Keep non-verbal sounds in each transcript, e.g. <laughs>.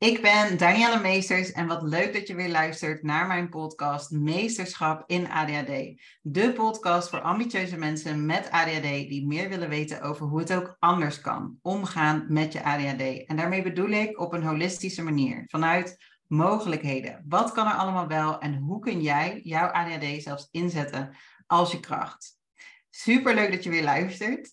Ik ben Danielle Meesters en wat leuk dat je weer luistert naar mijn podcast Meesterschap in ADHD. De podcast voor ambitieuze mensen met ADHD die meer willen weten over hoe het ook anders kan omgaan met je ADHD. En daarmee bedoel ik op een holistische manier, vanuit mogelijkheden. Wat kan er allemaal wel en hoe kun jij jouw ADHD zelfs inzetten als je kracht? Super leuk dat je weer luistert.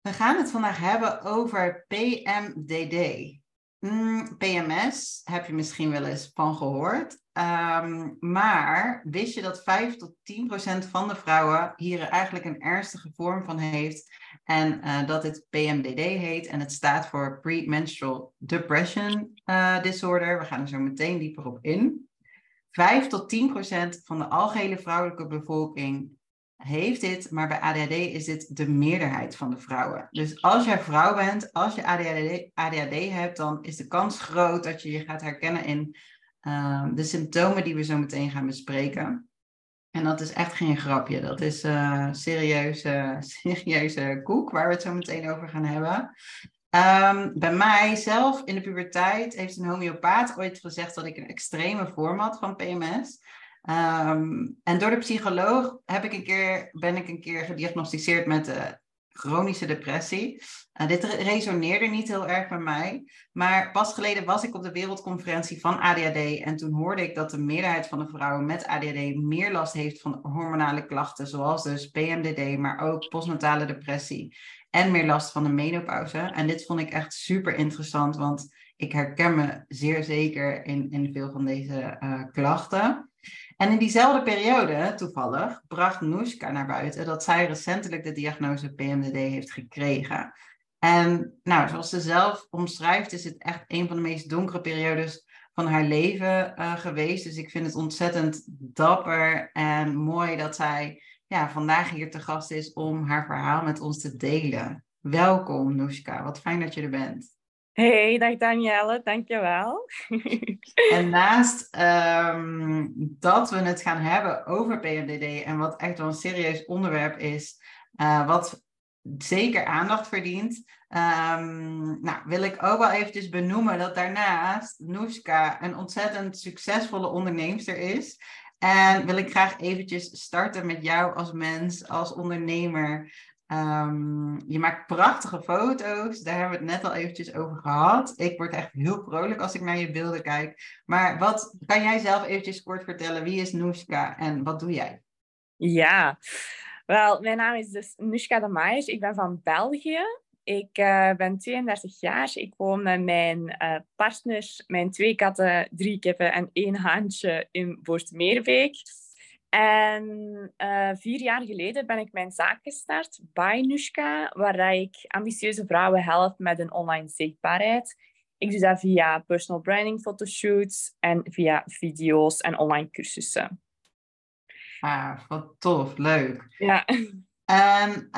We gaan het vandaag hebben over PMDD. Mm, PMS heb je misschien wel eens van gehoord. Ehm, maar wist je dat 5 tot 10 procent van de vrouwen hier eigenlijk een ernstige vorm van heeft? En uh, dat het PMDD heet en het staat voor Premenstrual Depression uh, Disorder. We gaan er zo meteen dieper op in. 5 tot 10 procent van de algehele vrouwelijke bevolking heeft dit, maar bij ADHD is dit de meerderheid van de vrouwen. Dus als jij vrouw bent, als je ADHD, hebt, dan is de kans groot dat je je gaat herkennen in uh, de symptomen die we zo meteen gaan bespreken. En dat is echt geen grapje, dat is uh, serieuze, <laughs> serieuze koek waar we het zo meteen over gaan hebben. Um, bij mij zelf in de puberteit heeft een homeopaat ooit gezegd dat ik een extreme vorm had van PMS. Um, en door de psycholoog heb ik een keer, ben ik een keer gediagnosticeerd met uh, chronische depressie. Uh, dit resoneerde niet heel erg bij mij. Maar pas geleden was ik op de wereldconferentie van ADHD. En toen hoorde ik dat de meerderheid van de vrouwen met ADHD meer last heeft van hormonale klachten. Zoals dus PMDD, maar ook postnatale depressie. En meer last van de menopauze. En dit vond ik echt super interessant. Want ik herken me zeer zeker in, in veel van deze uh, klachten. En in diezelfde periode, toevallig, bracht Noeska naar buiten dat zij recentelijk de diagnose PMDD heeft gekregen. En nou, zoals ze zelf omschrijft, is het echt een van de meest donkere periodes van haar leven uh, geweest. Dus ik vind het ontzettend dapper en mooi dat zij ja, vandaag hier te gast is om haar verhaal met ons te delen. Welkom, Noeska. Wat fijn dat je er bent. Hey, dag Danielle, dankjewel. en naast um, dat we het gaan hebben over PMDD en wat echt wel een serieus onderwerp is, uh, wat zeker aandacht verdient, um, nou, wil ik ook wel eventjes benoemen dat daarnaast Noeska een ontzettend succesvolle onderneemster is. En wil ik graag eventjes starten met jou als mens, als ondernemer. Um, je maakt prachtige foto's, daar hebben we het net al eventjes over gehad. Ik word echt heel vrolijk als ik naar je beelden kijk. Maar wat kan jij zelf eventjes kort vertellen? Wie is Noeska en wat doe jij? Ja, wel, mijn naam is dus Nushka de Maaiers. Ik ben van België. Ik uh, ben 32 jaar. Ik woon met mijn uh, partners, mijn twee katten, drie kippen en één haantje in Boortmeerbeek. En uh, vier jaar geleden ben ik mijn zaak gestart, bij Nushka, waar ik ambitieuze vrouwen help met een online zichtbaarheid. Ik doe dat via personal branding fotoshoots en via video's en online cursussen. Ah, wat tof, leuk. Ja. En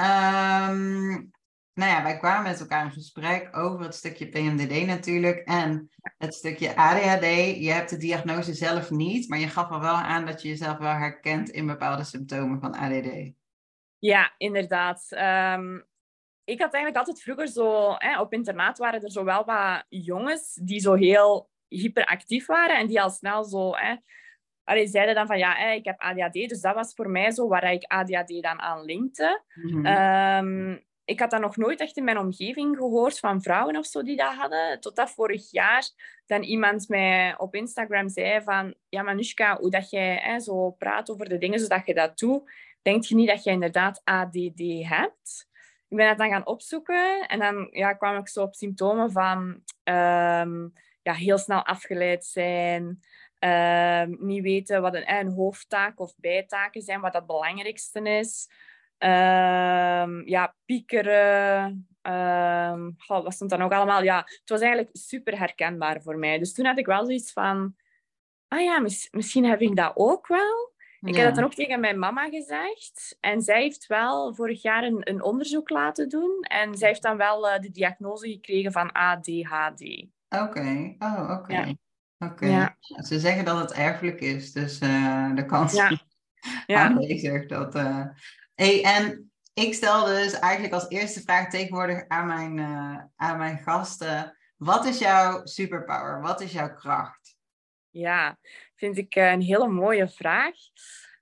um, nou ja, wij kwamen met elkaar in gesprek over het stukje PMDD natuurlijk en het stukje ADHD. Je hebt de diagnose zelf niet, maar je gaf al wel aan dat je jezelf wel herkent in bepaalde symptomen van ADD. Ja, inderdaad. Um, ik had eigenlijk altijd vroeger zo, hè, op internaat waren er zo wel wat jongens die zo heel hyperactief waren en die al snel zo, hè, allee, zeiden dan van ja, hè, ik heb ADHD. Dus dat was voor mij zo waar ik ADHD dan aan linkte. Mm -hmm. um, ik had dat nog nooit echt in mijn omgeving gehoord van vrouwen of zo die dat hadden. Totdat vorig jaar dan iemand mij op Instagram zei van... Ja, Manushka, hoe dat jij hè, zo praat over de dingen zodat je dat doet... Denk je niet dat je inderdaad ADD hebt? Ik ben dat dan gaan opzoeken. En dan ja, kwam ik zo op symptomen van... Um, ja, heel snel afgeleid zijn... Um, niet weten wat een, een hoofdtaak of bijtaken zijn, wat het belangrijkste is... Um, ja, piekeren. Um, oh, wat stond dan ook allemaal? Ja, het was eigenlijk super herkenbaar voor mij. Dus toen had ik wel zoiets van... Ah ja, mis, misschien heb ik dat ook wel. Ik heb dat dan ook tegen mijn mama gezegd. En zij heeft wel vorig jaar een, een onderzoek laten doen. En zij heeft dan wel uh, de diagnose gekregen van ADHD. Oké, okay. oh oké. Okay. Ja. Okay. Ja. Ze zeggen dat het erfelijk is, dus uh, de kans ja. aanwezig dat... Uh, En ik stel dus eigenlijk als eerste vraag tegenwoordig aan mijn, uh, aan mijn gasten: Wat is jouw superpower? Wat is jouw kracht? Ja, vind ik een hele mooie vraag.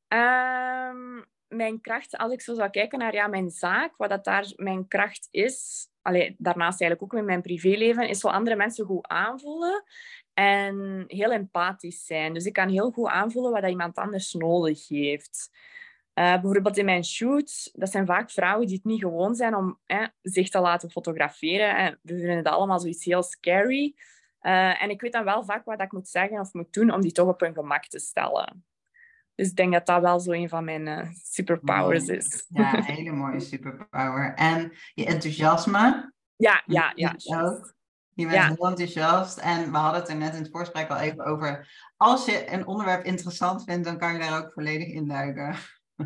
Ehm, mijn kracht, als ik zo zou kijken naar ja, mijn zaak, wat dat daar mijn kracht is, allee, daarnaast eigenlijk ook in mijn privéleven, is zo andere mensen goed aanvoelen en heel empathisch zijn. Dus ik kan heel goed aanvoelen wat iemand anders nodig heeft. Uh, bijvoorbeeld in mijn shoots, dat zijn vaak vrouwen die het niet gewoon zijn om zich te laten fotograferen. En we vinden het allemaal zoiets heel scary. Uh, en ik weet dan wel vaak wat ik moet zeggen of moet doen om die toch op hun gemak te stellen. Dus ik denk dat dat wel zo een van mijn uh, superpowers is. Ja, een hele mooie superpower. En je enthousiasme. Ja, ja, ja. Ook. Je bent heel enthousiast. En we hadden het er net in het voorsprek al even over. Als je een onderwerp interessant vindt, dan kan je daar ook volledig in duiken.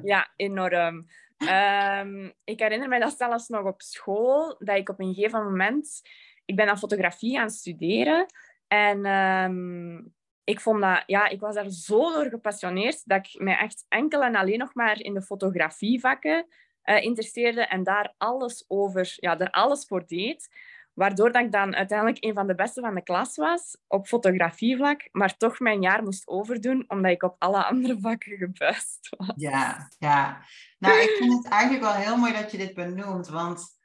Ja, enorm. Um, ik herinner me dat zelfs nog op school, dat ik op een gegeven moment... Ik ben aan fotografie gaan studeren. En um, ik vond dat... Ja, ik was daar zo door gepassioneerd dat ik me echt enkel en alleen nog maar in de fotografievakken uh, interesseerde en daar alles over... Ja, daar alles voor deed. Waardoor dat ik dan uiteindelijk een van de beste van de klas was op fotografievlak, maar toch mijn jaar moest overdoen omdat ik op alle andere vakken gebuist was. Ja, ja. Nou, ik vind het eigenlijk wel heel mooi dat je dit benoemt, want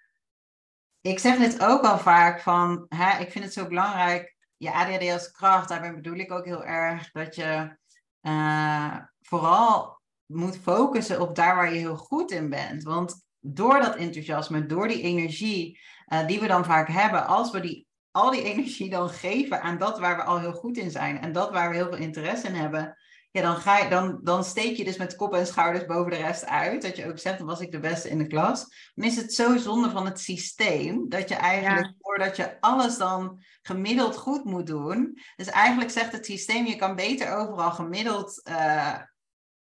ik zeg dit ook al vaak van, hè, ik vind het zo belangrijk, je ADHD als kracht, daarbij bedoel ik ook heel erg dat je uh, vooral moet focussen op daar waar je heel goed in bent. Want door dat enthousiasme, door die energie uh, die we dan vaak hebben, als we die, al die energie dan geven aan dat waar we al heel goed in zijn en dat waar we heel veel interesse in hebben, ja, dan, ga je, dan, dan steek je dus met kop en schouders boven de rest uit. Dat je ook zegt, dan was ik de beste in de klas. Dan is het zo zonde van het systeem, dat je eigenlijk, ja. voordat je alles dan gemiddeld goed moet doen. Dus eigenlijk zegt het systeem, je kan beter overal gemiddeld uh,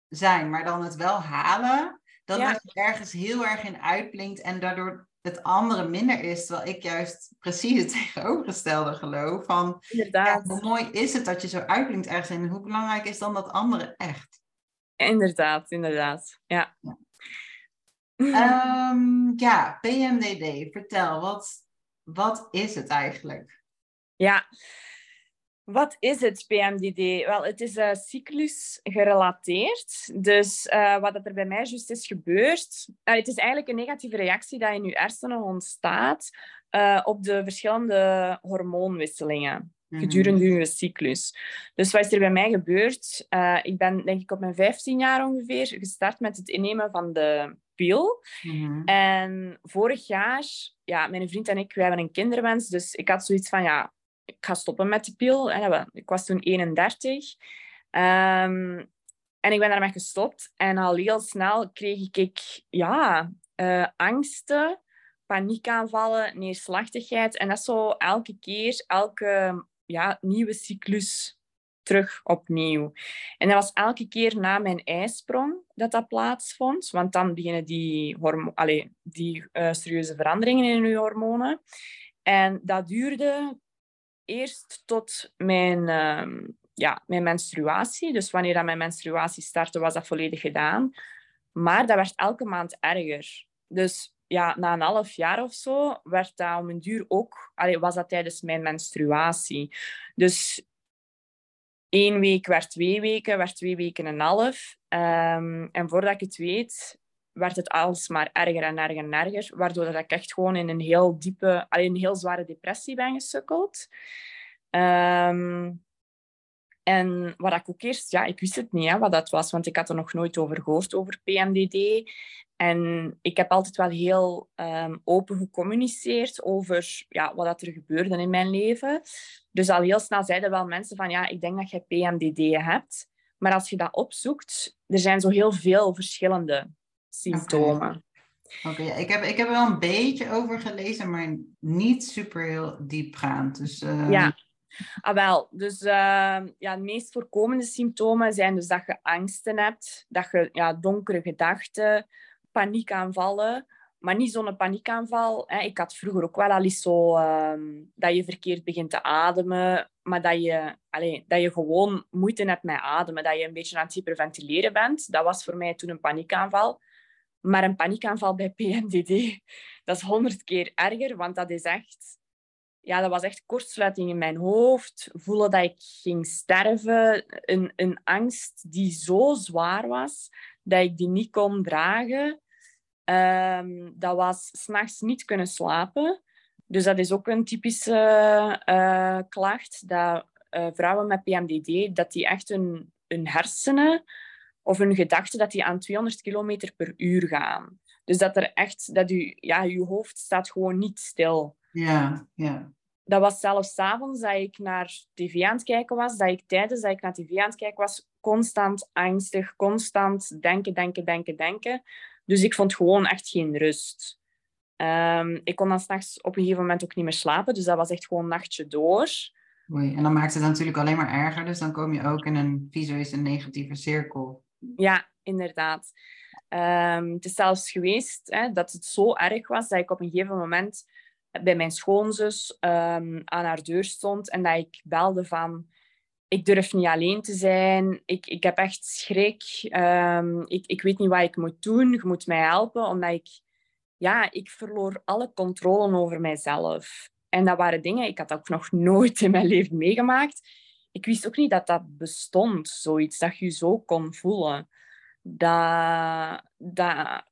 zijn, maar dan het wel halen. Dat ja. je ergens heel erg in uitblinkt en daardoor het andere minder is. Terwijl ik juist precies het <laughs> tegenovergestelde geloof. Van, ja, hoe mooi is het dat je zo uitblinkt ergens en hoe belangrijk is dan dat andere echt? Inderdaad, inderdaad. Ja. Ja, um, ja PMDD, vertel, wat, wat is het eigenlijk? Ja, wat is het PMDD? Wel, het is uh, cyclus gerelateerd. Dus uh, wat er bij mij juist is gebeurd, uh, het is eigenlijk een negatieve reactie die in je hersenen ontstaat op de verschillende hormoonwisselingen mhm. gedurende je cyclus. Dus wat is er bij mij gebeurd? ik ben denk ik op mijn 15 jaar ongeveer gestart met het innemen van de pil. Mm En vorig jaar, ja, mijn vriend en ik, wij hebben een kinderwens, dus ik had zoiets van, ja, ik ga stoppen met die pil. Ik was toen 31. Um, ehm, en ik ben daarmee gestopt. En al heel snel kreeg ik ja, uh, angsten, paniekaanvallen, neerslachtigheid. En dat zo elke keer, elke ja, nieuwe cyclus terug opnieuw. En dat was elke keer na mijn ijsprong dat dat plaatsvond. Want dan beginnen die, Allee, die uh, serieuze veranderingen in je hormonen. En dat duurde eerst tot mijn, uh, ja, mijn menstruatie. Dus wanneer dat mijn menstruatie startte, was dat volledig gedaan. Maar dat werd elke maand erger. Dus ja, na een half jaar of zo werd dat om een duur ook... Allee, was dat tijdens mijn menstruatie. Dus één week werd twee weken, werd twee weken en een half. Um, en voordat ik het weet, werd het alsmaar erger en erger en erger, waardoor dat ik echt gewoon in een heel diepe, alleen een heel zware depressie ben gesukkeld. Um, en wat ik ook eerst, ja, ik wist het niet hè, wat dat was, want ik had er nog nooit over gehoord, over PMDD. En ik heb altijd wel heel um, open gecommuniceerd over ja, wat dat er gebeurde in mijn leven. Dus al heel snel zeiden wel mensen van, ja, ik denk dat je PMDD hebt. Maar als je dat opzoekt, er zijn zo heel veel verschillende symptomen. Oké, okay, ik, heb, ik heb er wel een beetje over gelezen, maar niet super heel diepgaand. Dus, uh... Ja, ah, wel. Dus uh, ja, de meest voorkomende symptomen zijn dus dat je angsten hebt, dat je ja, donkere gedachten, paniekaanvallen, maar niet zo'n paniekaanval. Hè. Ik had vroeger ook wel al eens zo uh, dat je verkeerd begint te ademen, maar dat je, allez, dat je gewoon moeite hebt met ademen, dat je een beetje aan het hyperventileren bent. Dat was voor mij toen een paniekaanval. Maar een paniekaanval bij PMDD, dat is honderd keer erger, want dat is echt ja, dat was echt kortsluiting in mijn hoofd. Voelen dat ik ging sterven. Een, een angst die zo zwaar was dat ik die niet kon dragen. Um, dat was s'nachts niet kunnen slapen. Dus dat is ook een typische uh, klacht. Dat uh, vrouwen met PMDD, dat die echt hun, hun hersenen of hun gedachten, dat die aan 200 km per uur gaan. Dus dat er echt, dat u, ja, je hoofd staat gewoon niet stil. Ja, ja. Dat was zelfs avonds dat ik naar tv aan het kijken was, dat ik tijdens dat ik naar tv aan het kijken was, constant angstig, constant denken, denken, denken, denken. Dus ik vond gewoon echt geen rust. Um, ik kon dan s'nachts op een gegeven moment ook niet meer slapen, dus dat was echt gewoon nachtje door. Oei, en dan maakt het natuurlijk alleen maar erger, dus dan kom je ook in een visuele negatieve cirkel. Ja, inderdaad. Um, het is zelfs geweest hè, dat het zo erg was dat ik op een gegeven moment bij mijn schoonzus um, aan haar deur stond en dat ik belde van ik durf niet alleen te zijn, ik, ik heb echt schrik, um, ik, ik weet niet wat ik moet doen, je moet mij helpen, omdat ik, ja, ik verloor alle controle over mijzelf. En dat waren dingen, ik had ook nog nooit in mijn leven meegemaakt. Ik wist ook niet dat dat bestond, zoiets, dat je zo kon voelen. Dat, dat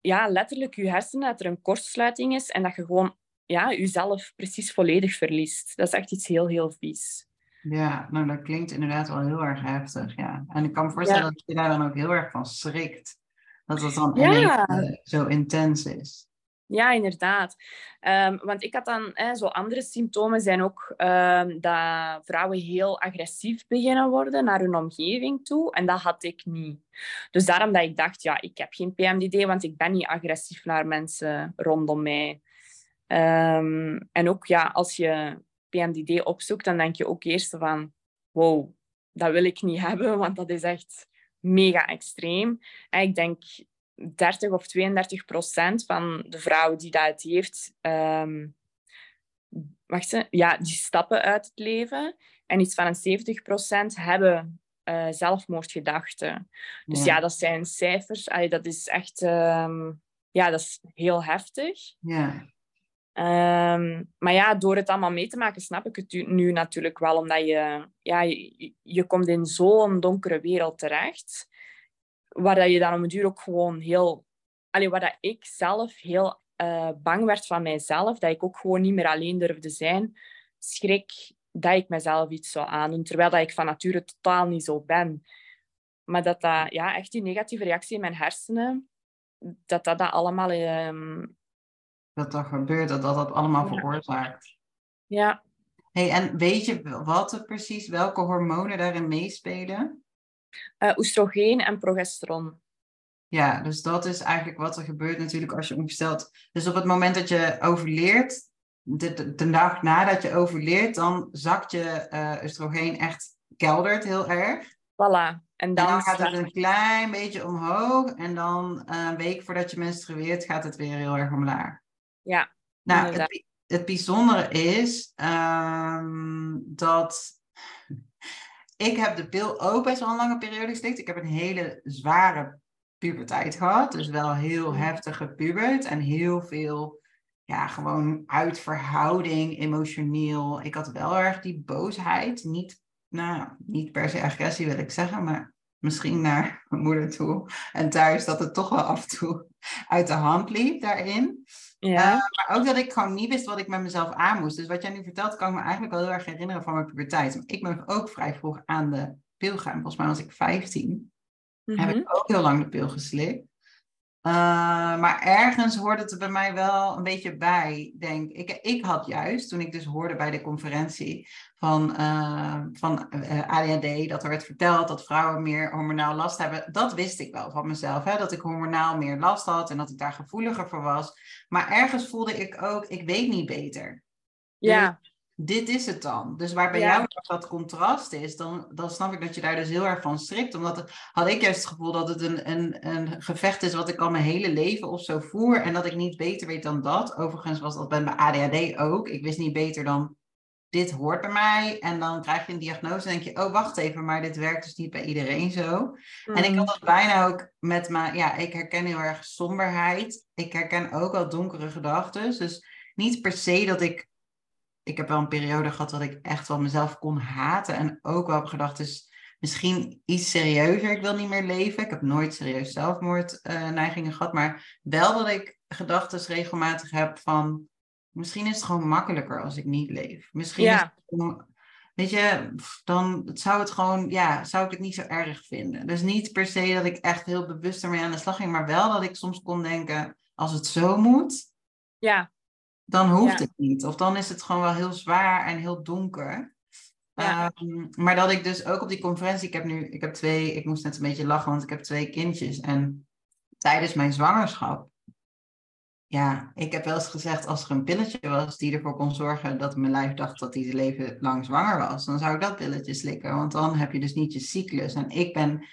ja, letterlijk je hersenen, dat er een kortsluiting is en dat je gewoon ja, jezelf precies volledig verliest. Dat is echt iets heel, heel vies. Ja, nou dat klinkt inderdaad wel heel erg heftig, ja. En ik kan me voorstellen dat je daar dan ook heel erg van schrikt. Dat het dan ja. uh, zo intens is. Ja, inderdaad. Um, want ik had dan, hè, zo andere symptomen zijn ook um, dat vrouwen heel agressief beginnen worden naar hun omgeving toe. En dat had ik niet. Dus daarom dat ik dacht, ja, ik heb geen PMDD, want ik ben niet agressief naar mensen rondom mij. Um, en ook, ja, als je PMDD opzoekt, dan denk je ook eerst van, wow, dat wil ik niet <laughs> hebben, want dat is echt mega extreem. En ik denk 30 of 32 procent van de vrouwen die dat heeft, um, wacht, ja, die stappen uit het leven. En iets van een 70 procent hebben uh, zelfmoordgedachten. Dus ja. dat zijn cijfers. Allee, dat is echt um, ja, dat is heel heftig. Ja. Um, maar ja, door het allemaal mee te maken, snap ik het nu natuurlijk wel. Omdat je, ja, je, je komt in zo'n donkere wereld terecht waar dat je dan om een duur ook gewoon heel... Allee, waar dat ik zelf heel uh, bang werd van mijzelf, dat ik ook gewoon niet meer alleen durfde zijn, schrik dat ik mezelf iets zou aandoen, terwijl dat ik van nature totaal niet zo ben. Maar dat dat, ja, echt die negatieve reactie in mijn hersenen, dat dat, dat allemaal... Um... Dat dat gebeurt, dat dat, dat allemaal veroorzaakt. Ja. Hey, en weet je wat er precies, welke hormonen daarin meespelen? Uh, oestrogeen en progesteron. Ja, dus dat is eigenlijk wat er gebeurt natuurlijk als je omstelt. Dus op het moment dat je overleert, de, de, dag nadat je overleert, dan zakt je uh, oestrogeen echt keldert heel erg. Voilà. En dan, en dan gaat het een klein beetje omhoog. En dan uh, een week voordat je menstrueert, gaat het weer heel erg omlaag. Ja. Nou, het, het, bijzondere is um, dat ik heb de pil ook best wel een lange periode geslikt. Ik heb een hele zware puberteit gehad. Dus wel heel mm. heftige pubert. En heel veel, ja, gewoon uit verhouding, emotioneel. Ik had wel erg die boosheid. Niet, nou, niet per se agressie wil ik zeggen, maar misschien naar mijn moeder toe. En thuis dat het toch wel af en toe uit de hand liep daarin. Ja. Uh, maar ook dat ik gewoon niet wist wat ik met mezelf aan moest. Dus wat jij nu vertelt, kan ik me eigenlijk wel heel erg herinneren van mijn puberteit. Ik ben ook vrij vroeg aan de pil gegaan. Volgens mij was ik 15. Heb ik mhm. ook heel lang de pil geslikt. Uh, maar ergens hoorde het er bij mij wel een beetje bij, denk ik. Ik had juist, toen ik dus hoorde bij de conferentie van, uh, van uh, ADHD, dat er werd verteld dat vrouwen meer hormonaal last hebben. Dat wist ik wel van mezelf, hè, dat ik hormonaal meer last had en dat ik daar gevoeliger voor was. Maar ergens voelde ik ook, ik weet niet beter. Ja. Dus dit is het dan. Dus waar bij jou dat contrast is, dan, dan snap ik dat je daar dus heel erg van strikt. Omdat het, had ik juist het gevoel dat het een, een, een gevecht is wat ik al mijn hele leven of zo voer. En dat ik niet beter weet dan dat. Overigens was dat bij mijn ADHD ook. Ik wist niet beter dan dit hoort bij mij. En dan krijg je een diagnose en denk je, oh wacht even, maar dit werkt dus niet bij iedereen zo. En ik had mm. dat bijna ook met mijn, ja, ik herken heel erg somberheid. Ik herken ook wel donkere gedachten. Dus niet per se dat ik ik heb wel een periode gehad dat ik echt wel mezelf kon haten. En ook wel heb gedacht, dus misschien iets serieuzer. Ik wil niet meer leven. Ik heb nooit serieus zelfmoordneigingen uh, gehad. Maar wel dat ik gedachten regelmatig heb van... Misschien is het gewoon makkelijker als ik niet leef. Misschien ja. is het, weet je, dan zou het gewoon, ja, zou ik het niet zo erg vinden. Dus niet per se dat ik echt heel bewust ermee aan de slag ging, maar wel dat ik soms kon denken, als het zo moet, ja. Dan hoeft Ja. het niet. Of dan is het gewoon wel heel zwaar en heel donker. Ja. Ehm, maar dat ik dus ook op die conferentie, ik heb nu, ik heb twee, ik moest net een beetje lachen, want ik heb twee kindjes. En tijdens mijn zwangerschap, ja, ik heb wel eens gezegd, als er een pilletje was die ervoor kon zorgen dat mijn lijf dacht dat hij zijn leven lang zwanger was, dan zou ik dat pilletje slikken. Want dan heb je dus niet je cyclus. En ik ben,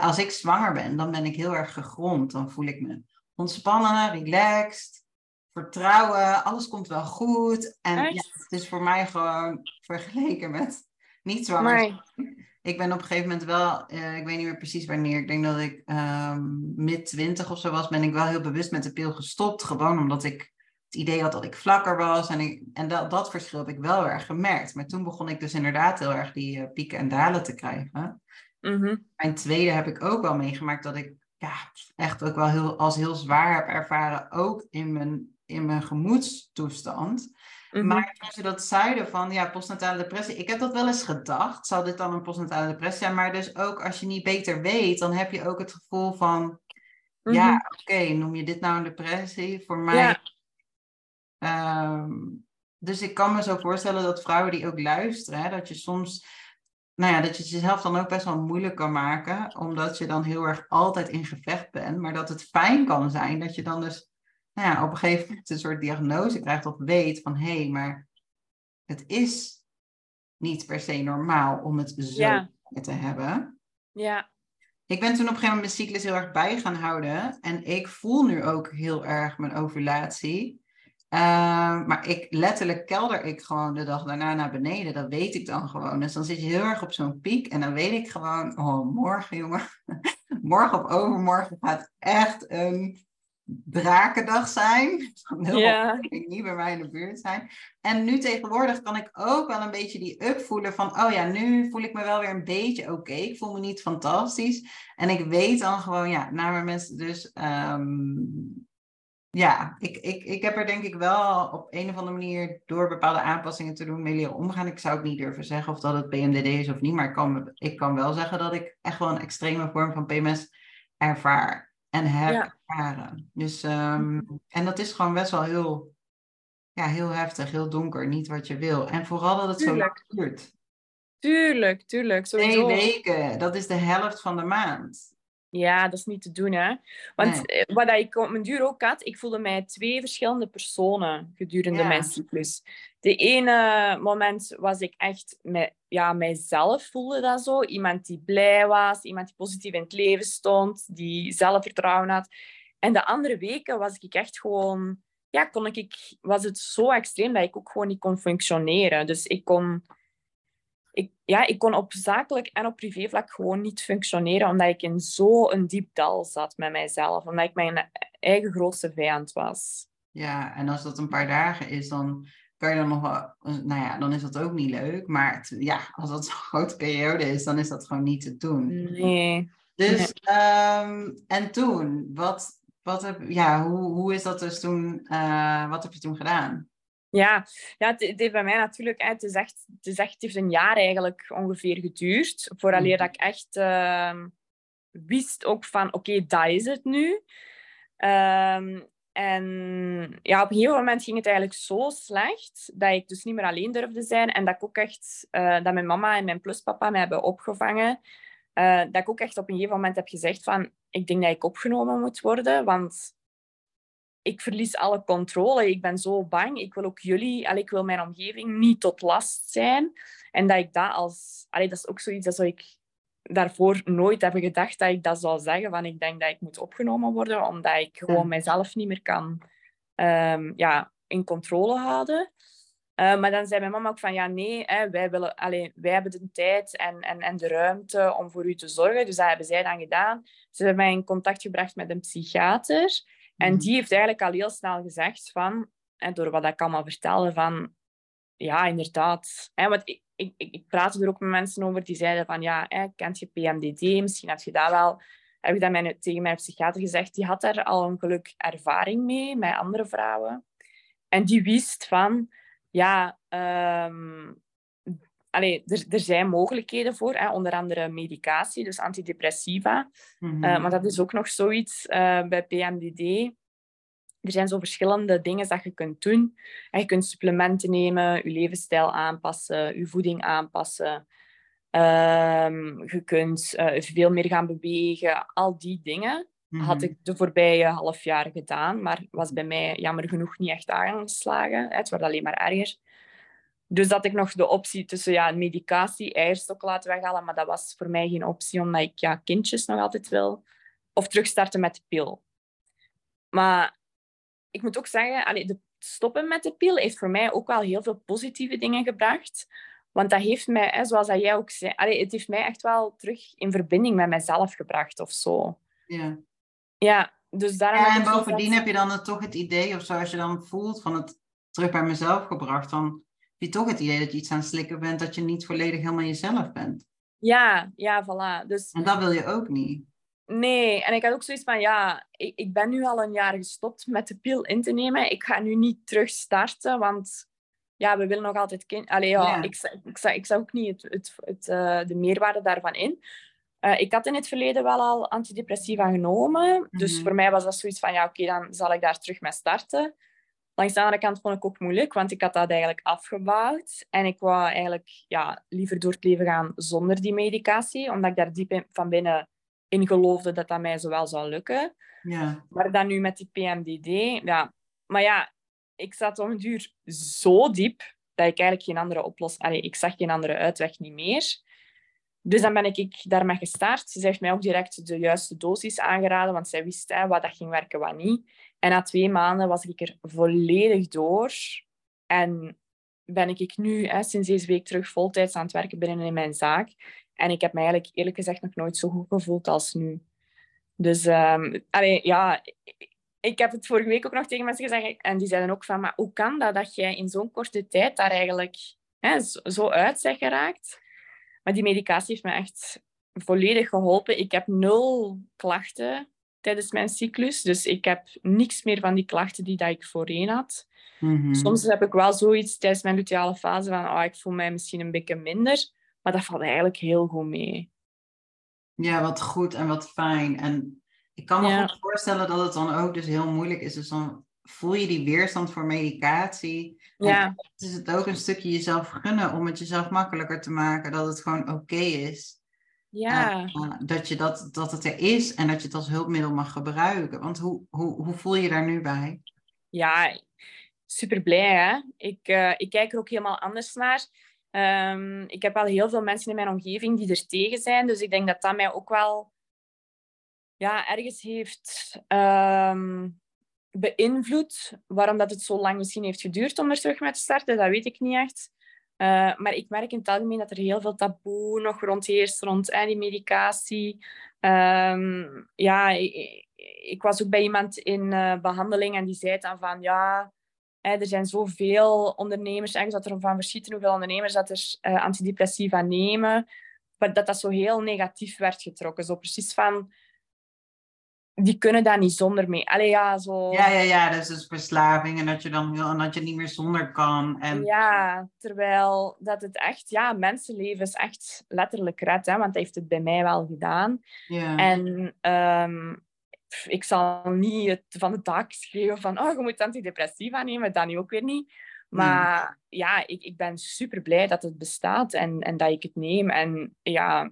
als ik zwanger ben, dan ben ik heel erg gegrond. Dan voel ik me ontspannen, relaxed, vertrouwen, alles komt wel goed. En ja, het is voor mij gewoon vergeleken met <laughs> niet zwanger ik ben op een gegeven moment wel, eh, ik weet niet meer precies wanneer, ik denk dat ik ehm mid twintig of zo was, ben ik wel heel bewust met de pil gestopt. Gewoon omdat ik het idee had dat ik vlakker was. En, ik, en dat, dat verschil heb ik wel erg gemerkt. Maar toen begon ik dus inderdaad heel erg die eh, pieken en dalen te krijgen. mhm. Mijn tweede heb ik ook wel meegemaakt dat ik ja, echt ook wel heel, als heel zwaar heb ervaren, ook in mijn, in mijn gemoedstoestand. Mhm. Maar toen ze dat zeiden van ja, postnatale depressie, ik heb dat wel eens gedacht. Zal dit dan een postnatale depressie zijn? Maar dus ook als je niet beter weet, dan heb je ook het gevoel van Mhm. ja, oké, noem je dit nou een depressie? Voor mij. Ja. Ehm, dus ik kan me zo voorstellen dat vrouwen die ook luisteren, hè, dat je soms, nou ja, dat je het jezelf dan ook best wel moeilijk kan maken, omdat je dan heel erg altijd in gevecht bent. Maar dat het fijn kan zijn dat je dan dus nou ja, op een gegeven moment een soort diagnose krijgt of weet van hé, hey, maar het is niet per se normaal om het zo Ja. te hebben. ja. Ik ben toen op een gegeven moment mijn cyclus heel erg bij gaan houden. En ik voel nu ook heel erg mijn ovulatie. Ehm, maar ik letterlijk kelder ik gewoon de dag daarna naar beneden. Dat weet ik dan gewoon. Dus dan zit je heel erg op zo'n piek. En dan weet ik gewoon, oh morgen jongen. <laughs> morgen of overmorgen gaat echt een drakendag zijn. Heel Ja. niet bij mij in de buurt zijn. En nu tegenwoordig kan ik ook wel een beetje die up voelen van, oh ja, nu voel ik me wel weer een beetje oké. Ik voel me niet fantastisch. En ik weet dan gewoon, ja, naar mijn mensen dus, ehm, ja, ik, ik, ik heb er denk ik wel op een of andere manier door bepaalde aanpassingen te doen mee leren omgaan. Ik zou ook niet durven zeggen of dat het PMDD is of niet, maar ik kan, ik kan wel zeggen dat ik echt wel een extreme vorm van PMS ervaar en heb Ja. Dus, ehm, en dat is gewoon best wel heel, ja, heel heftig, heel donker, niet wat je wil. En vooral dat het zo lang duurt. Tuurlijk, tuurlijk. Twee weken, dat is de helft van de maand. Ja, dat is niet te doen, hè. Want eh, wat ik op mijn duur ook had, ik voelde mij twee verschillende personen gedurende Ja. mijn cyclus. De ene moment was ik echt met, ja, mijzelf voelde dat zo. Iemand die blij was, iemand die positief in het leven stond, die zelfvertrouwen had. En de andere weken was ik echt gewoon... Ja, kon ik, was het zo extreem dat ik ook gewoon niet kon functioneren. Dus ik kon ik, ja, ik kon op zakelijk en op privévlak gewoon niet functioneren, omdat ik in zo'n diep dal zat met mijzelf. Omdat ik mijn eigen grootste vijand was. Ja, en als dat een paar dagen is, dan kan je dan nog wel, nou ja, dan is dat ook niet leuk. Maar het- ja, als dat zo'n grote periode is, dan is dat gewoon niet te doen. Nee. Dus, ehm, en toen, wat, wat heb, ja, hoe, hoe is dat dus toen, eh, wat heb je toen gedaan? Ja, ja het, het heeft bij mij natuurlijk... Het, is echt, het, is echt, het heeft een jaar eigenlijk ongeveer geduurd. Vooraleer Mhm. dat ik echt ehm, wist ook van... Oké, dat is het nu. Ehm, en ja, op een gegeven moment ging het eigenlijk zo slecht dat ik dus niet meer alleen durfde zijn. En dat ik ook echt... eh, dat mijn mama en mijn pluspapa mij hebben opgevangen. Eh, dat ik ook echt op een gegeven moment heb gezegd van... Ik denk dat ik opgenomen moet worden, want ik verlies alle controle. Ik ben zo bang. Ik wil ook jullie, allee, ik wil mijn omgeving niet tot last zijn. En dat ik dat als... Allee, dat is ook zoiets dat zou ik daarvoor nooit hebben gedacht dat ik dat zou zeggen. Van ik denk dat ik moet opgenomen worden, omdat ik gewoon mijzelf niet meer kan ehm, ja, in controle houden. Eh, maar dan zei mijn mama ook van, ja, nee, hè, wij, willen, allee, wij hebben de tijd en, en, en de ruimte om voor u te zorgen. Dus dat hebben zij dan gedaan. Ze hebben mij in contact gebracht met een psychiater. En Mhm. die heeft eigenlijk al heel snel gezegd van, en door wat ik allemaal vertelde, van ja, inderdaad. Hè, want ik, ik, ik praatte er ook met mensen over die zeiden van ja, hè, kent je PMDD? Misschien heb je dat wel. Heb ik dat mijn, tegen mijn psychiater gezegd. Die had daar al een geluk ervaring mee met andere vrouwen. En die wist van ja, um, allee, er, er zijn mogelijkheden voor, hè, onder andere medicatie, dus antidepressiva. Mm maar dat is ook nog zoiets uh, bij PMDD er zijn zo verschillende dingen dat je kunt doen. je kunt supplementen nemen, je levensstijl aanpassen, je voeding aanpassen. Um, je kunt uh, veel meer gaan bewegen. Al die dingen had mhm. ik de voorbije half jaar gedaan, maar was bij mij jammer genoeg niet echt aangeslagen. Het wordt alleen maar erger. Dus dat ik nog de optie tussen ja, medicatie, eierstok laten weghalen, maar dat was voor mij geen optie, omdat ik ja, kindjes nog altijd wil. Of terugstarten met de pil. Maar ik moet ook zeggen, allee, de stoppen met de pil heeft voor mij ook wel heel veel positieve dingen gebracht. Want dat heeft mij, hè, zoals dat jij ook zei, allee, het heeft mij echt wel terug in verbinding met mezelf gebracht of zo. Ja. Ja, dus daarom... Ja, en bovendien heb je dan toch het idee, of zoals je dan voelt, van het terug bij mezelf gebracht, dan je toch het idee dat je iets aan het slikken bent, dat je niet volledig helemaal jezelf bent. Ja, ja, voilà. Dus... En dat wil je ook niet. Nee, en ik had ook zoiets van, ja, ik, ik ben nu al een jaar gestopt met de pil in te nemen. Ik ga nu niet terug starten, want ja, we willen nog altijd kind. Allee, ja, Ik, ik, ik, ik zag ook niet het, het, het uh, de meerwaarde daarvan in. Uh, ik had in het verleden wel al antidepressiva genomen. Dus mhm. voor mij was dat zoiets van, ja, oké, dan zal ik daar terug mee starten. Langs de andere kant vond ik ook moeilijk, want ik had dat eigenlijk afgebouwd. En ik wou eigenlijk ja, liever door het leven gaan zonder die medicatie, omdat ik daar diep in, van binnen in geloofde dat dat mij zo wel zou lukken. Ja. Maar dan nu met die PMDD, ja. Maar ja, ik zat om een duur zo diep dat ik eigenlijk geen andere oplossing... Allee, ik zag geen andere uitweg niet meer. Dus dan ben ik daarmee gestart. Ze heeft mij ook direct de juiste dosis aangeraden, want zij wist hè, wat dat ging werken, wat niet. En na twee maanden was ik er volledig door. En ben ik nu hè, sinds deze week terug voltijds aan het werken binnen in mijn zaak. En ik heb me eigenlijk eerlijk gezegd nog nooit zo goed gevoeld als nu. Dus um, ja, ik heb het vorige week ook nog tegen mensen gezegd. En die zeiden ook van, maar hoe kan dat dat jij in zo'n korte tijd daar eigenlijk hè, zo uit bent geraakt? Maar die medicatie heeft me echt volledig geholpen. Ik heb nul klachten tijdens mijn cyclus. Dus ik heb niks meer van die klachten die dat ik voorheen had. Mhm. Soms heb ik wel zoiets tijdens mijn luteale fase van oh, ik voel mij misschien een beetje minder. Maar dat valt eigenlijk heel goed mee. Ja, wat goed en wat fijn. En ik kan me goed voorstellen dat het dan ook dus heel moeilijk is. Dus dan voel je die weerstand voor medicatie. Ja. En is het ook een stukje jezelf gunnen om het jezelf makkelijker te maken. Dat het gewoon oké is. Ja. Uh, dat, je dat, dat het er is en dat je het als hulpmiddel mag gebruiken. Want hoe, hoe, hoe voel je daar nu bij? Ja, super blij hè. Ik, uh, ik kijk er ook helemaal anders naar. Um, ik heb wel heel veel mensen in mijn omgeving die er tegen zijn. Dus ik denk dat dat mij ook wel ja, ergens heeft um, beïnvloed. Waarom dat het zo lang misschien heeft geduurd om er terug mee te starten, dat weet ik niet echt. Uh, maar ik merk in het algemeen dat er heel veel taboe nog rondheerst rond eh, die medicatie. Um, ja, ik, was ook bij iemand in uh, behandeling en die zei dan van ja, er zijn zoveel ondernemers, eigenlijk dat er van verschieten hoeveel ondernemers dat er uh, antidepressiva nemen, dat dat zo heel negatief werd getrokken. Zo precies van, die kunnen daar niet zonder mee. Allee, ja, zo... ja, ja, ja, dat is dus verslaving en dat je dan wil en dat je niet meer zonder kan. En... Ja, terwijl dat het echt, ja, mensenlevens echt letterlijk redt, hè, want dat heeft het bij mij wel gedaan. Ja. En um, ik zal niet het van de taak schreeuwen van oh, je moet antidepressiva nemen, dat nu ook weer niet. Maar ja, ik, ik ben super blij dat het bestaat en, en dat ik het neem. En ja,